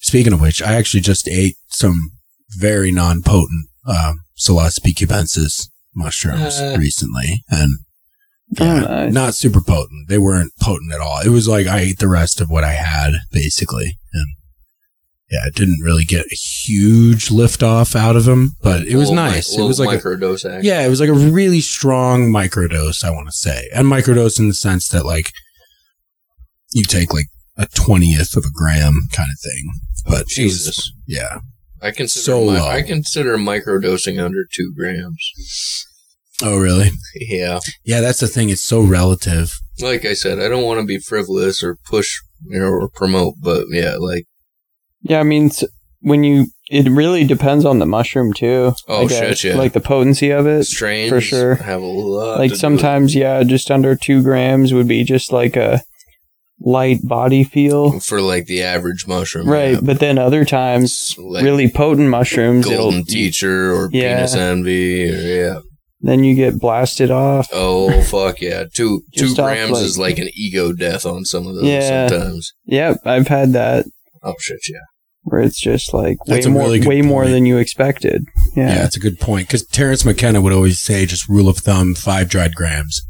Speaking of which, I actually just ate some very non-potent um, Psilocybe cubensis mushrooms Uh. recently, and yeah, nice. not super potent. They weren't potent at all. It was like I ate the rest of what I had, basically, and yeah, it didn't really get a huge lift off out of them, but it was Little mi- nice. It was like a, microdose action. yeah, it was like a really strong microdose, I want to say. And microdose in the sense that like you take like a twentieth of a gram kind of thing. But it was- Jesus. yeah. I consider So mi- low. I consider microdosing under two grams. Oh really? Yeah. Yeah, that's the thing. It's so relative. Like I said, I don't want to be frivolous or push you know, or promote, but yeah, like Yeah, I mean, when you, it really depends on the mushroom too. Oh, I guess. shit, yeah. Like the potency of it. strains for sure. have a lot. Like to do sometimes, yeah, just under two grams would be just like a light body feel. for like the average mushroom. Right, yeah. but then other times, Like really potent mushrooms, golden teacher or Yeah. penis envy or yeah. then you get blasted off. Oh fuck yeah. Two two grams like- is like an ego death on some of those Yeah. sometimes. Yep, I've had that Oh shit, yeah. where it's just like That's way more, really good way more than you expected. Yeah, Yeah, it's a good point because Terence McKenna would always say, just rule of thumb, five dried grams.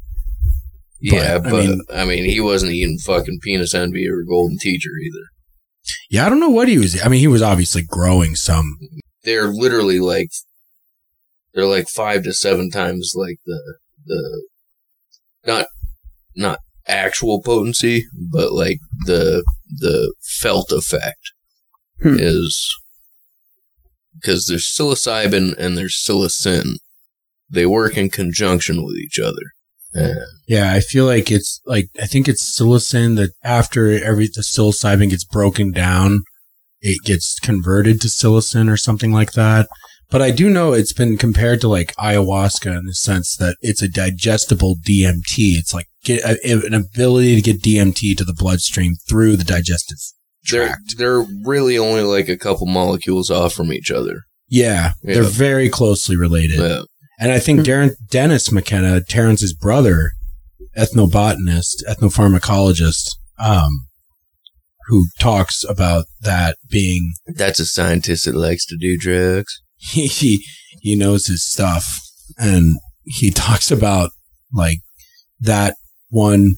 Yeah, But, I mean- I mean, he wasn't eating fucking penis envy or golden teacher either. Yeah, I don't know what he was. I mean, he was obviously growing some. They're literally like they're like five to seven times like the the not not actual potency, but like the the felt effect Hmm. is because there's psilocybin and there's psilocin. They work in conjunction with each other. And Yeah, I feel like it's like I think it's psilocin that after every the psilocybin gets broken down, it gets converted to psilocin or something like that. But I do know it's been compared to like ayahuasca in the sense that it's a digestible DMT. It's like get a, an ability to get DMT to the bloodstream through the digestive they're tract. they're really only like a couple molecules off from each other. Yeah, they're very closely related. Yeah. And I think Darren, Dennis McKenna, Terence's brother, ethnobotanist, ethnopharmacologist, um, who talks about that being That's a scientist that likes to do drugs. he he, he knows his stuff, and he talks about like that one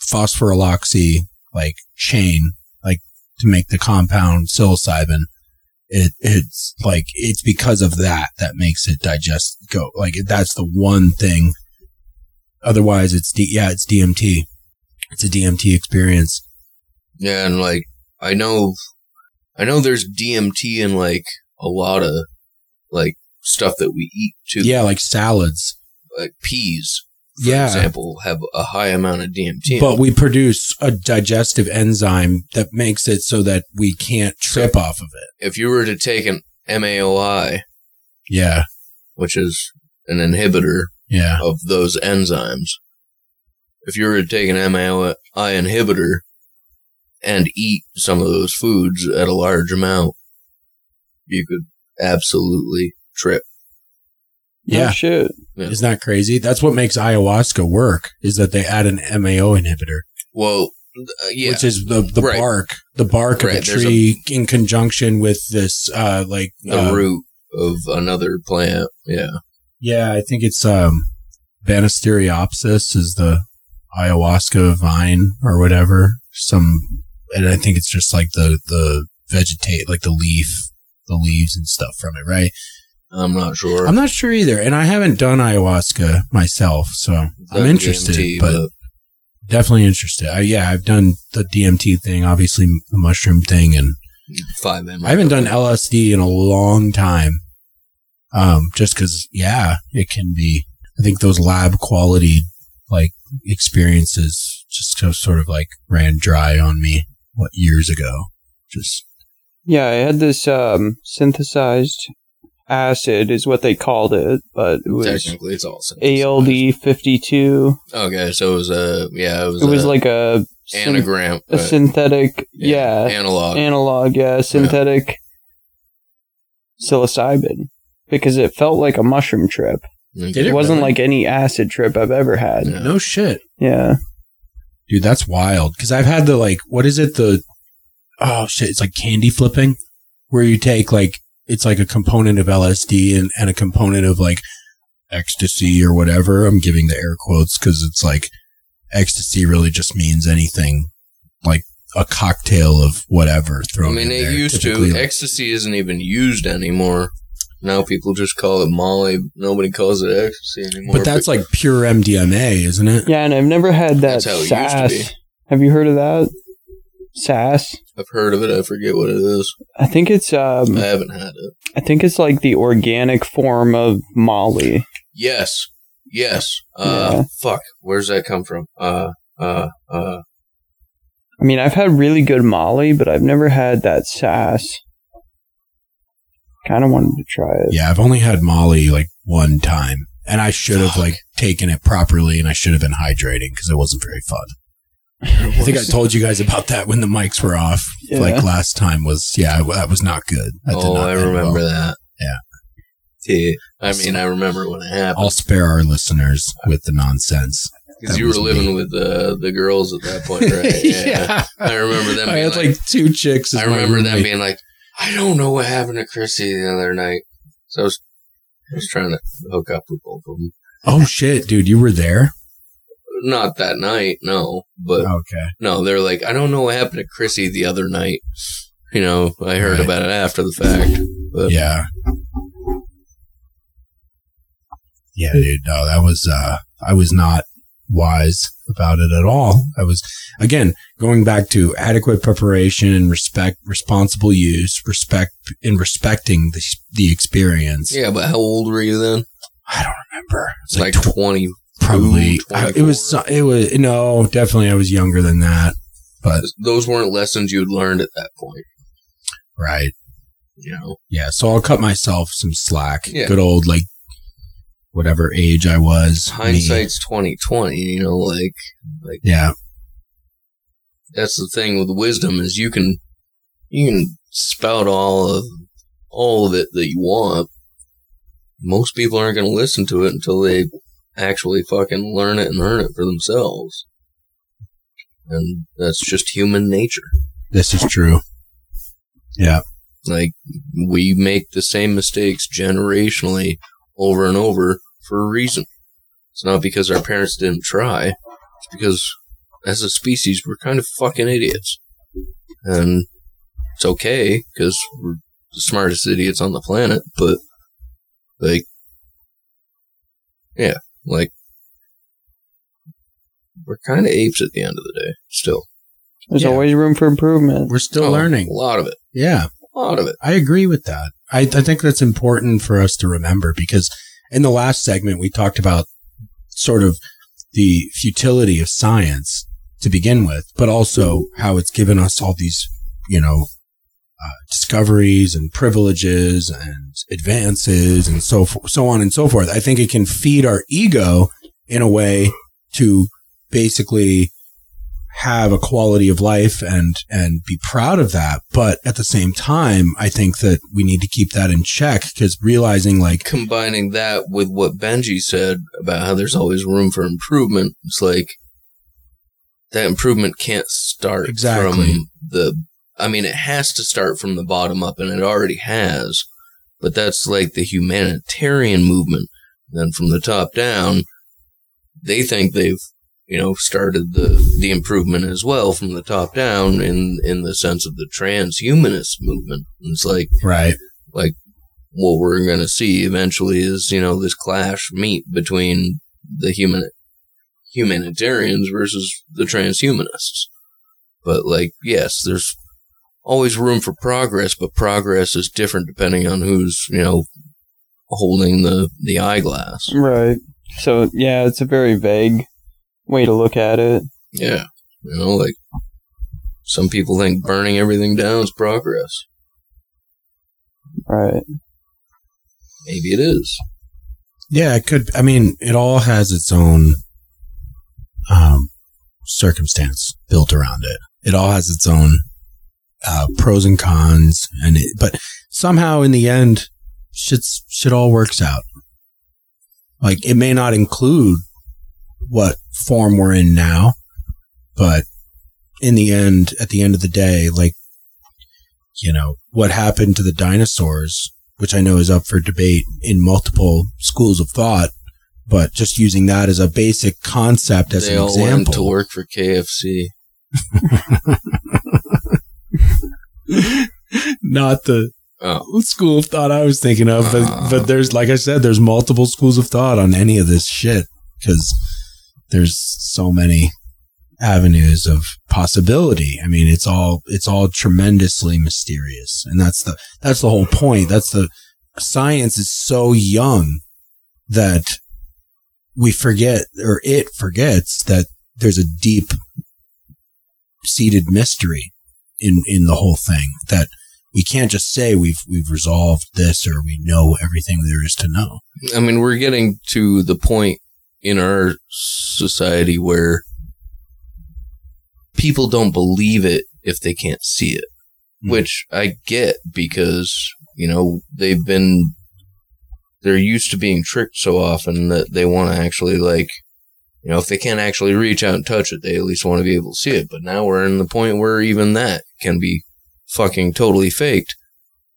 phosphoryloxy like chain, like to make the compound psilocybin. It it's like it's because of that that makes it digest go like that's the one thing. Otherwise, it's D, yeah, it's DMT. It's a DMT experience. Yeah, and like I know, I know there's DMT in like a lot of like stuff that we eat too. Yeah, like salads. like peas, Yeah. example, have a high amount of DMT. But we produce a digestive enzyme that makes it so that we can't trip off of it. if you were to take an MAOI, Yeah. which is an inhibitor Yeah. of those enzymes, if you were to take an MAOI inhibitor and eat some of those foods at a large amount, you could absolutely trip. No Yeah. shit. Yeah. Isn't that crazy? That's what makes ayahuasca work is that they add an MAO inhibitor, Well, uh, yeah, which is the, the Right. bark, the bark of Right, a there's a- tree in conjunction with this, uh, like, the uh, root of another plant. Yeah. Yeah, I think it's, um, Banisteriopsis is the ayahuasca vine or whatever. Some, and I think it's just like the, the vegetate, like the leaf, the leaves and stuff from it, right? I'm not sure. I'm not sure either. And I haven't done ayahuasca myself, so I'm interested, DMT, but definitely interested. I, yeah, I've done the DMT thing, obviously the mushroom thing, and five M. I haven't done LSD in a long time. Um, just cause, yeah, it can be, I think those lab quality, like experiences just so- sort of like ran dry on me, what, years ago. Just, Yeah, I had this um, synthesized acid, is what they called it, but it was Technically, it's all synthesized. ALD fifty two. Okay, so it was a yeah, it was, It was like a syn- anagram, a uh, synthetic, yeah, analog. analog, yeah, synthetic psilocybin because it felt like a mushroom trip. Did It, it wasn't really? like any acid trip I've ever had. Yeah. no shit. Yeah. Dude, that's wild. Cause I've had the like, what is it? The, oh shit, it's like candy flipping where you take like, it's like a component of LSD and, and a component of like ecstasy or whatever. I'm giving the air quotes cause it's like ecstasy really just means anything like a cocktail of whatever thrown. I mean, in it there. used Typically, to. like- Ecstasy isn't even used anymore. Now people just call it Molly. Nobody calls it ecstasy anymore. but that's like pure MDMA, isn't it? Yeah, and I've never had that That's how it used to be. Have you heard of that? Sass. I've heard of it. I forget what it is. I think it's um I haven't had it. I think it's like the organic form of Molly. Yes, yes. Uh, Yeah. fuck. Where's that come from? Uh, uh, uh. I mean, I've had really good Molly, but I've never had that sass. Kind of wanted to try it. Yeah, I've only had Molly like one time, and I should have like taken it properly, and I should have been hydrating because it wasn't very fun. I think I told you guys about that when the mics were off. Yeah. Like last time was, yeah, that was not good. That oh, not I remember well. that. Yeah. Yeah. I mean, I remember when it happened I'll spare our listeners with the nonsense. because you were was me. living with uh, the girls at that point, right? Yeah. I remember them. I Being had like, like, two chicks. I remember them being like, I don't know what happened to Chrissy the other night. So I was, I was trying to hook up with both of them. "Oh shit, dude, you were there." Not that night, no, but Okay. no, they're like, I don't know what happened to Chrissy the other night. You know, I heard Right. about it after the fact. But Yeah. Yeah, dude. No, that was, uh, I was not wise about it at all. I was, again, going back to adequate preparation and respect, responsible use, respect, in respecting the, the experience. yeah, but how old were you then? I don't remember. It's It's like, like tw- twenty. Probably, I- it was, it was, no, definitely I was younger than that. But, Those weren't lessons you'd learned at that point. right. You know, Yeah. So I'll cut myself some slack. Yeah. Good old, like, whatever age I was. hindsight's twenty twenty. You know, like like Yeah. that's the thing with wisdom is you can you can spout all of all of it that you want. Most people aren't going to listen to it until they actually fucking learn it and earn it for themselves. And that's just human nature. This is true. Yeah. Like we make the same mistakes generationally over and over for a reason. It's not because our parents didn't try. It's because as a species we're kind of fucking idiots. And it's okay because we're the smartest idiots on the planet, but like yeah, like we're kind of apes at the end of the day still. There's Yeah. always room for improvement. We're still Oh, learning. A lot of it. Yeah. A lot of it. I agree with that. I, I think that's important for us to remember because in the last segment, we talked about sort of the futility of science to begin with, but also how it's given us all these, you know, uh, discoveries and privileges and advances and so so on and so forth. I think it can feed our ego in a way to basically have a quality of life and and be proud of that but at the same time i think that we need to keep that in check because realizing like combining that with what Benji said about how there's always room for improvement, it's like that improvement can't start Exactly. from the. I mean, it has to start from the bottom up, and it already has. But that's like the humanitarian movement. Then from the top down, they think they've you know started the the improvement as well from the top down in in the sense of the transhumanist movement. It's like right like what we're going to see eventually is you know this clash meet between the human humanitarians versus the transhumanists but like yes there's always room for progress but progress is different depending on who's you know holding the the eyeglass Right. So yeah, it's a very vague way to look at it. yeah you know like some people think burning everything down is progress Right. maybe it is yeah it could i mean it all has its own um circumstance built around it it all has its own uh pros and cons and it, but somehow in the end shit's shit all works out. Like it may not include what form we're in now but in the end at the end of the day like you know what happened to the dinosaurs which i know is up for debate in multiple schools of thought but just using that as a basic concept as they an all example went to work for kfc not the oh school of thought I was thinking of, but Ah. but there's like I said, there's multiple schools of thought on any of this shit because there's so many avenues of possibility. I mean, it's all it's all tremendously mysterious, and that's the that's the whole point. That's the science is so young that we forget or it forgets that there's a deep seated mystery in in the whole thing that we can't just say we've we've resolved this or we know everything there is to know. I mean, we're getting to the point in our society where people don't believe it if they can't see it, Hmm. which I get because, you know, they've been, they're used to being tricked so often that they want to actually like, you know, if they can't actually reach out and touch it, they at least want to be able to see it. But now we're in the point where even that can be fucking totally faked.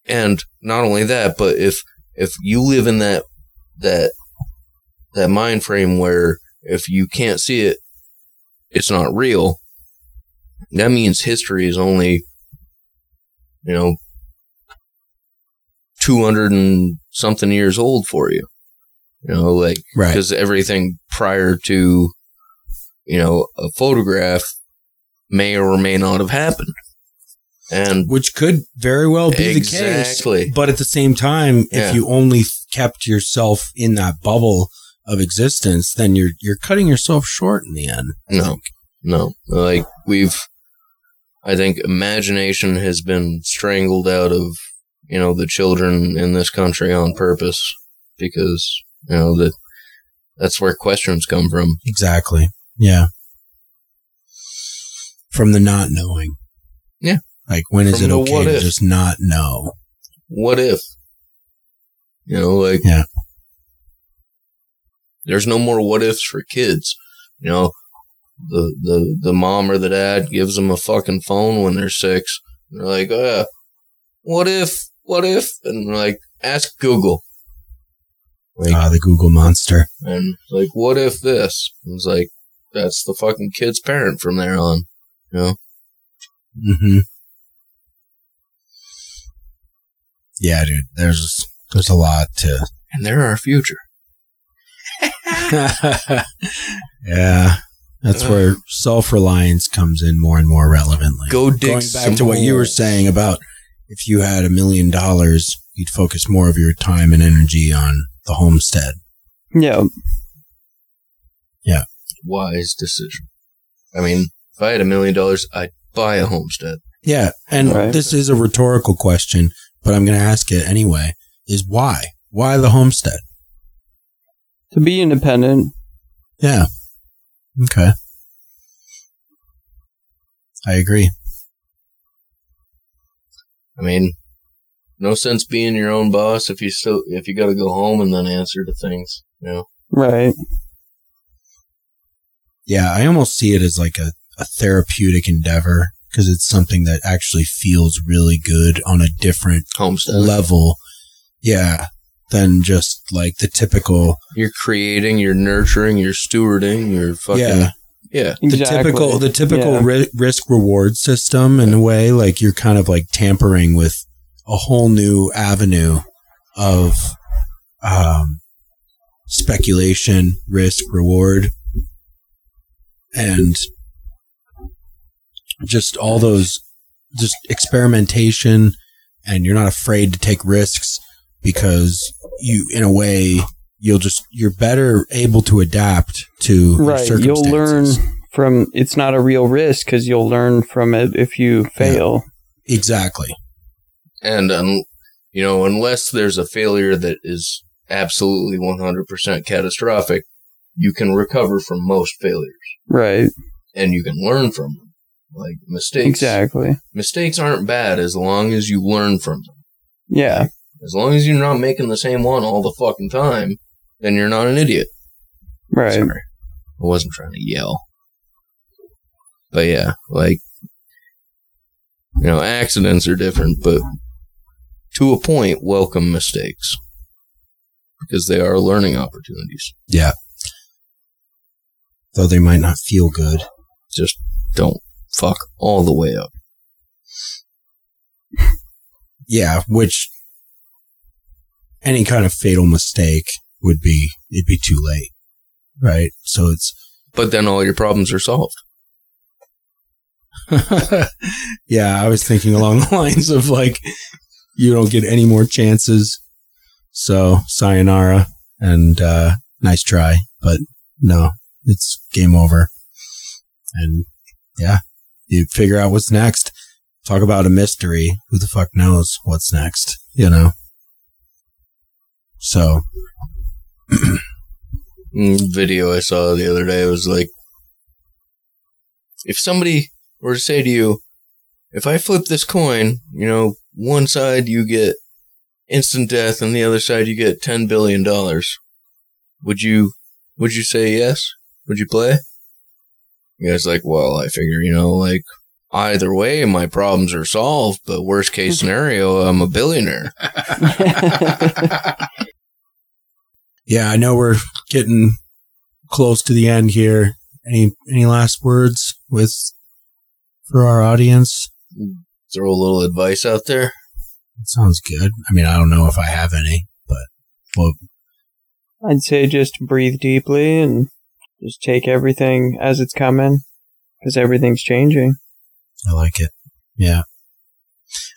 And not only that, but if, if you live in that, that, that mind frame where if you can't see it, it's not real. That means history is only, you know, 200 and something years old for you. You know, like, Right. because everything prior to, you know, a photograph may or may not have happened. And Which could very well be the case. But at the same time, Yeah. if you only kept yourself in that bubble of existence, then you're you're cutting yourself short in the end. I No. think. No, like we've, I think imagination has been strangled out of you know the children in this country on purpose because you know that that's where questions come from. Exactly. Yeah. From the not knowing. Yeah. Like when is From it okay to if. just not know? What if? You know, like Yeah. There's no more what ifs for kids. You know, the the the mom or the dad gives them a fucking phone when they're six. They're like, oh, yeah, what if? What if? And like, ask Google. Like, Ah, the Google monster. And like, what if this? It's like, that's the fucking kid's parent from there on. You know? hmm Yeah, dude. There's there's a lot to And they're our future. yeah. That's Ugh. where self reliance comes in more and more relevantly. Go dig Going back to what you were saying about if you had a million dollars, you'd focus more of your time and energy on the homestead. Yeah. Yeah. Wise decision. I mean, if I had a million dollars, I'd buy a homestead. Yeah, and Right. this is a rhetorical question, but I'm going to ask it anyway. Is why? Why the homestead? To be independent. Yeah. Okay. I agree. I mean, no sense being your own boss if you still if you got to go home and then answer to things. You know, Right. Yeah, I almost see it as like a, a therapeutic endeavor because it's something that actually feels really good on a different homestead. level. Yeah, than just like the typical. You're creating, you're nurturing, you're stewarding, you're fucking yeah, yeah. the typical the typical Yeah. ri- risk reward system in a way like you're kind of like tampering with a whole new avenue of um, speculation risk reward and just all those just experimentation and you're not afraid to take risks because you in a way you'll just you're better able to adapt to Right. You'll learn from it's not a real risk because you'll learn from it if you fail. Exactly. And um, you know, unless there's a failure that is absolutely 100% catastrophic, you can recover from most failures Right. and you can learn from them. Like mistakes. Exactly. Mistakes aren't bad as long as you learn from them. Yeah. As long as you're not making the same one all the fucking time, then you're not an idiot. Right. Sorry. I wasn't trying to yell. But yeah, like, you know, accidents are different, but to a point, welcome mistakes. Because they are learning opportunities. Yeah. Though they might not feel good. Just don't fuck all the way up. Yeah, which any kind of fatal mistake would be it'd be too late. Right? So it's But then all your problems are solved. yeah, I was thinking along the lines of like you don't get any more chances. So sayonara and uh nice try. But no, it's game over. And yeah, you figure out what's next. Talk about a mystery. Who the fuck knows what's next, you know? So Mm, video I saw the other day was like, if somebody were to say to you, if I flip this coin, you know, one side you get instant death and the other side you get ten billion dollars, would you would you say yes? Would you play? You guys like, well, I figure, you know, like either way my problems are solved, but worst case scenario, I'm a billionaire. Yeah, I know we're getting close to the end here. Any any last words with for our audience? Mm. Throw a little advice out there. That sounds good. I mean, I don't know if I have any, but well, I'd say just breathe deeply and just take everything as it's coming because everything's changing. I like it. Yeah.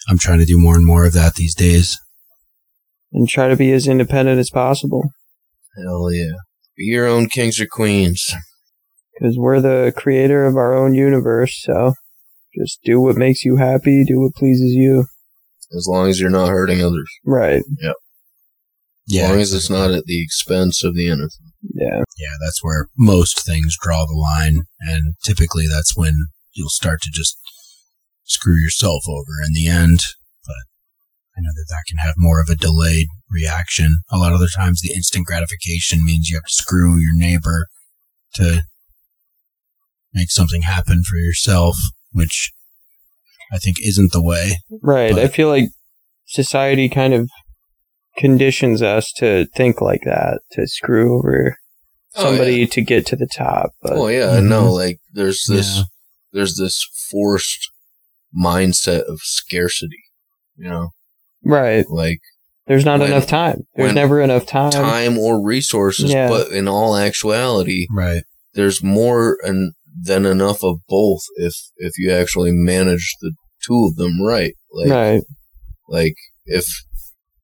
I'm trying to do more and more of that these days. and try to be as independent as possible Hell yeah. Be your own kings or queens. because we're the creator of our own universe. So just do what makes you happy, do what pleases you. As long as you're not hurting others. Right. Yeah. Yeah. As long as it's not at the expense of the innocent. Yeah. yeah, that's where most things draw the line. And typically that's when you'll start to just screw yourself over in the end. But I know that that can have more of a delayed reaction. A lot of the times the instant gratification means you have to screw your neighbor to make something happen for yourself, which I think isn't the way. Right. I feel like society kind of conditions us to think like that, to screw over Oh, somebody to get to the top. But Oh yeah, I know. Mhm. Like there's this Yeah. there's this forced mindset of scarcity. You know, right. like There's not When- enough time. There's never enough time. time or resources, Yeah. but in all actuality, Right. there's more and than enough of both if if you actually manage the two of them right. Like right. like if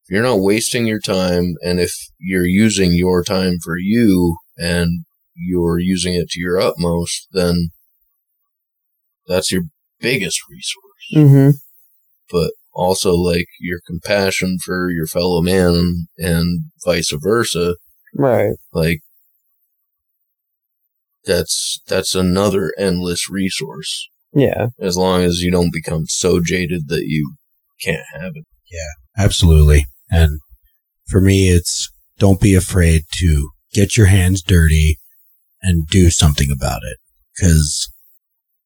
you're not wasting your time and if you're using your time for you and you're using it to your utmost, then that's your biggest resource. hmm But also like your compassion for your fellow man and vice versa, Right. like that's that's another endless resource. Yeah. As long as you don't become so jaded that you can't have it. Yeah, absolutely. And for me, it's don't be afraid to get your hands dirty and do something about it. Cause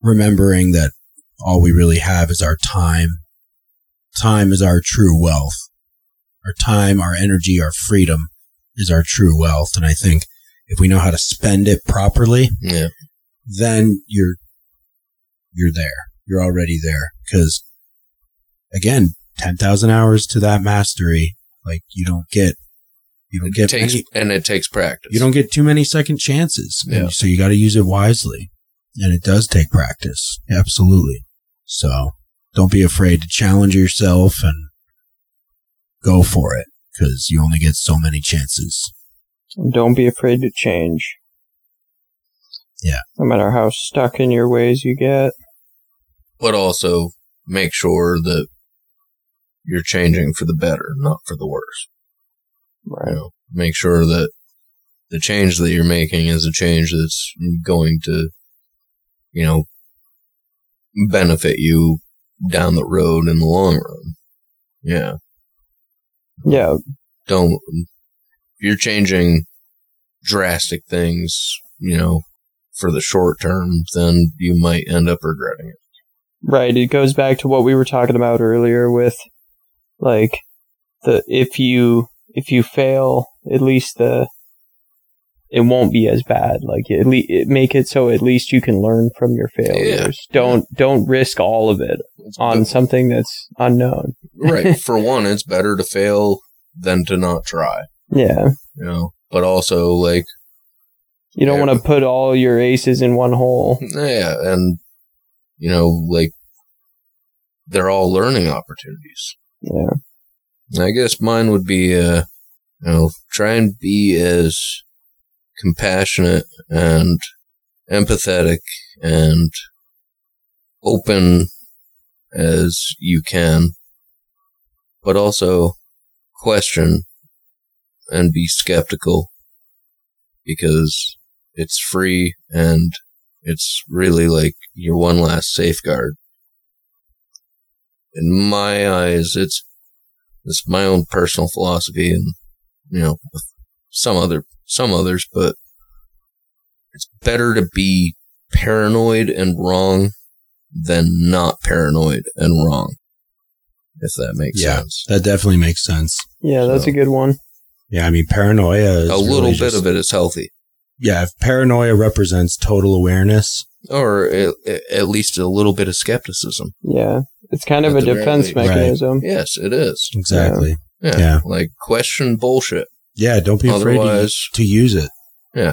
remembering that all we really have is our time. Time is our true wealth. Our time, our energy, our freedom is our true wealth. And I think if we know how to spend it properly, Yeah. then you're you're there. You're already there. Because again, ten thousand hours to that mastery, like you don't get you don't It get takes many, and it takes practice. you don't get too many second chances. Yeah. so you got to use it wisely, and it does take practice. Absolutely. So don't be afraid to challenge yourself and go for it because you only get so many chances. And don't be afraid to change. Yeah. No matter how stuck in your ways you get. but also make sure that you're changing for the better, not for the worse. You Right. know, make sure that the change that you're making is a change that's going to, you know, benefit you down the road in the long run. Yeah. Yeah. Don't, you're changing drastic things, you know, for the short term, then you might end up regretting it. Right. It goes back to what we were talking about earlier with like the if you if you fail, at least the it won't be as bad. Like at least it make it so at least you can learn from your failures. Don't don't risk all of it It's on something that's unknown. right. For one, it's better to fail than to not try, Yeah. you know, but also like, You don't Yeah. want to put all your aces in one hole. yeah. And, you know, like they're all learning opportunities. Yeah. I guess mine would be, uh, you know, try and be as compassionate and empathetic and open as you can, but also question and be skeptical because it's free and It's really like your one last safeguard. In my eyes, it's it's my own personal philosophy, and you know, some other some others, but it's better to be paranoid and wrong than not paranoid and wrong. If that makes Yeah. sense. That definitely makes sense. Yeah, that's So- a good one. Yeah, I mean, paranoia is A little really bit just- of it is healthy. Yeah, if paranoia represents total awareness, or at, at least a little bit of skepticism. Yeah, it's kind of a the very defense least. Right. mechanism. Yes, it is. exactly. Yeah, Yeah. like question bullshit. Yeah, don't be afraid to, to use it. Yeah.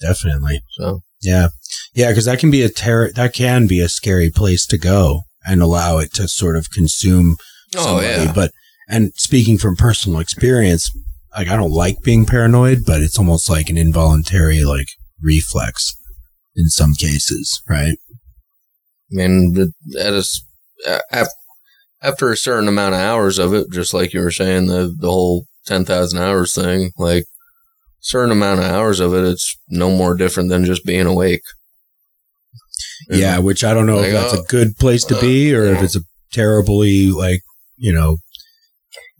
Definitely. So Yeah. Yeah, because that can be a terror. That can be a scary place to go and allow it to sort of consume Oh somebody. yeah, But and speaking from personal experience, like I don't like being paranoid, but it's almost like an involuntary like reflex in some cases, right? I mean, the- at a s- a- af- after a certain amount of hours of it, just like you were saying, the the whole ten thousand hours thing, like certain amount of hours of it, it's no more different than just being awake. Yeah, which I don't know Like, if that's uh, a good place to be or if uh, it's a terribly like you know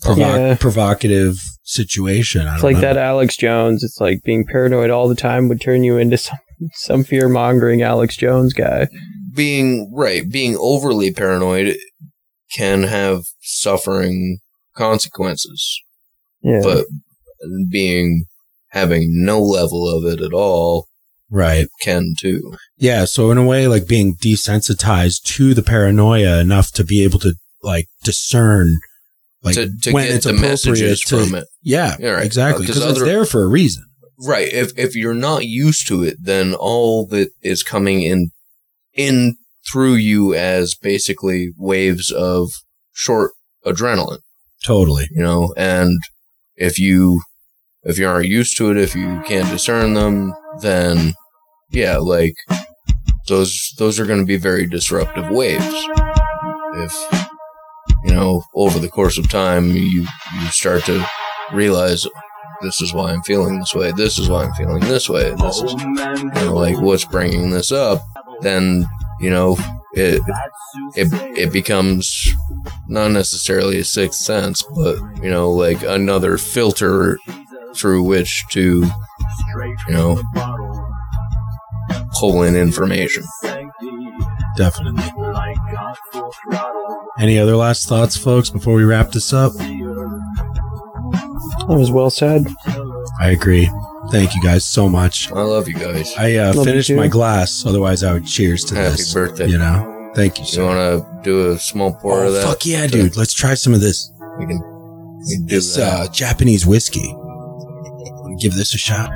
provo- Yeah. provocative situation. I It's don't like know. that Alex Jones. It's like being paranoid all the time would turn you into some some fear mongering Alex Jones guy. being right, being overly paranoid can have suffering consequences. Yeah, but being having no level of it at all Right. can too. Yeah. So in a way, like being desensitized to the paranoia enough to be able to like discern, like to to when get it's the appropriate messages to, from it. Yeah, Yeah, right. exactly. Uh, 'cause Because it's there for a reason. Right. If if you're not used to it, then all that is coming in in through you as basically waves of short adrenaline, Totally. you know, and if you if you aren't used to it, if you can't discern them, then yeah, like those those are going to be very disruptive waves. If you know, over the course of time, you you start to realize this is why I'm feeling this way. This is why I'm feeling this way. This is you know, like what's bringing this up. Then you know it it it becomes not necessarily a sixth sense, but you know like another filter through which to you know pull in information. Definitely. Any other last thoughts, folks, before we wrap this up? that was well said. I agree. Thank you guys so much. I love you guys. I uh, finished my glass. Otherwise, I would cheers to Happy this. birthday. You know. Thank you, so much. You sir. want to do a small pour oh, of that? fuck yeah, dude! Let's try some of this. We can, we can do This that. uh, Japanese whiskey. Give this a shot.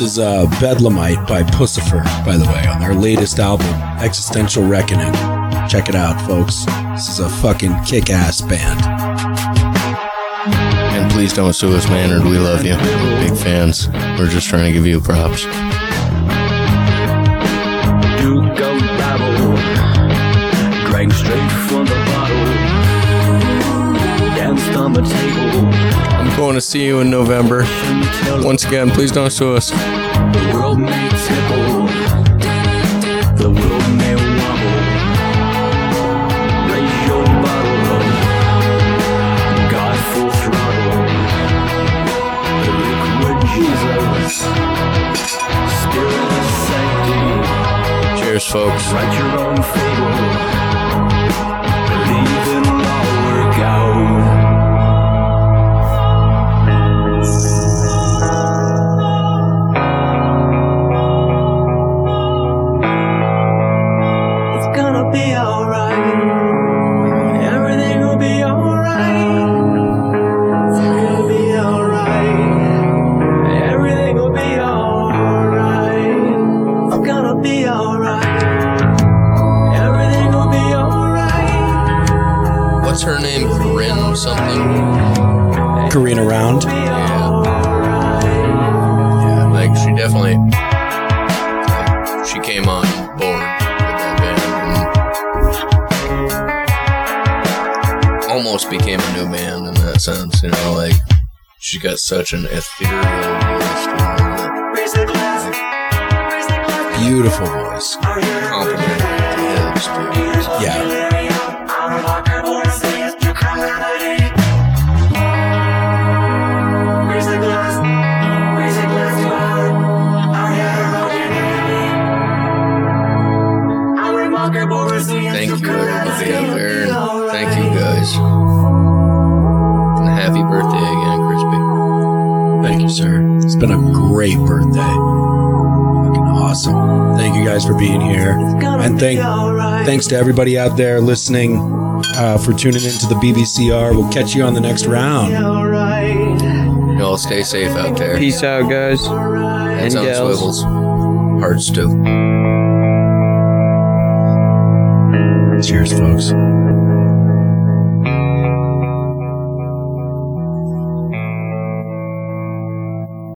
This is uh, Bedlamite by Puscifer, by the way, on their latest album, Existential Reckoning. Check it out, folks. This is a fucking kick ass band. And please don't sue us, Maynard. We love you. We're big fans. We're just trying to give you props. Duke of Babel, drank straight from the bottle, danced on the table, I'm going to see you in November. Once again, please don't sue us. the world may tickle, the world may wobble. Raise your bottle God full throttle. The liquid Jesus, spirit of sanctity. Cheers, folks. Write your own fable. She got such an ethereal voice to guys for being here. And thank thanks to everybody out there listening uh, for tuning into the BBCR. We'll catch you on the next round. Y'all stay safe out there. Peace out, guys. Heads and on gals. swivels. Hearts too. Cheers, folks.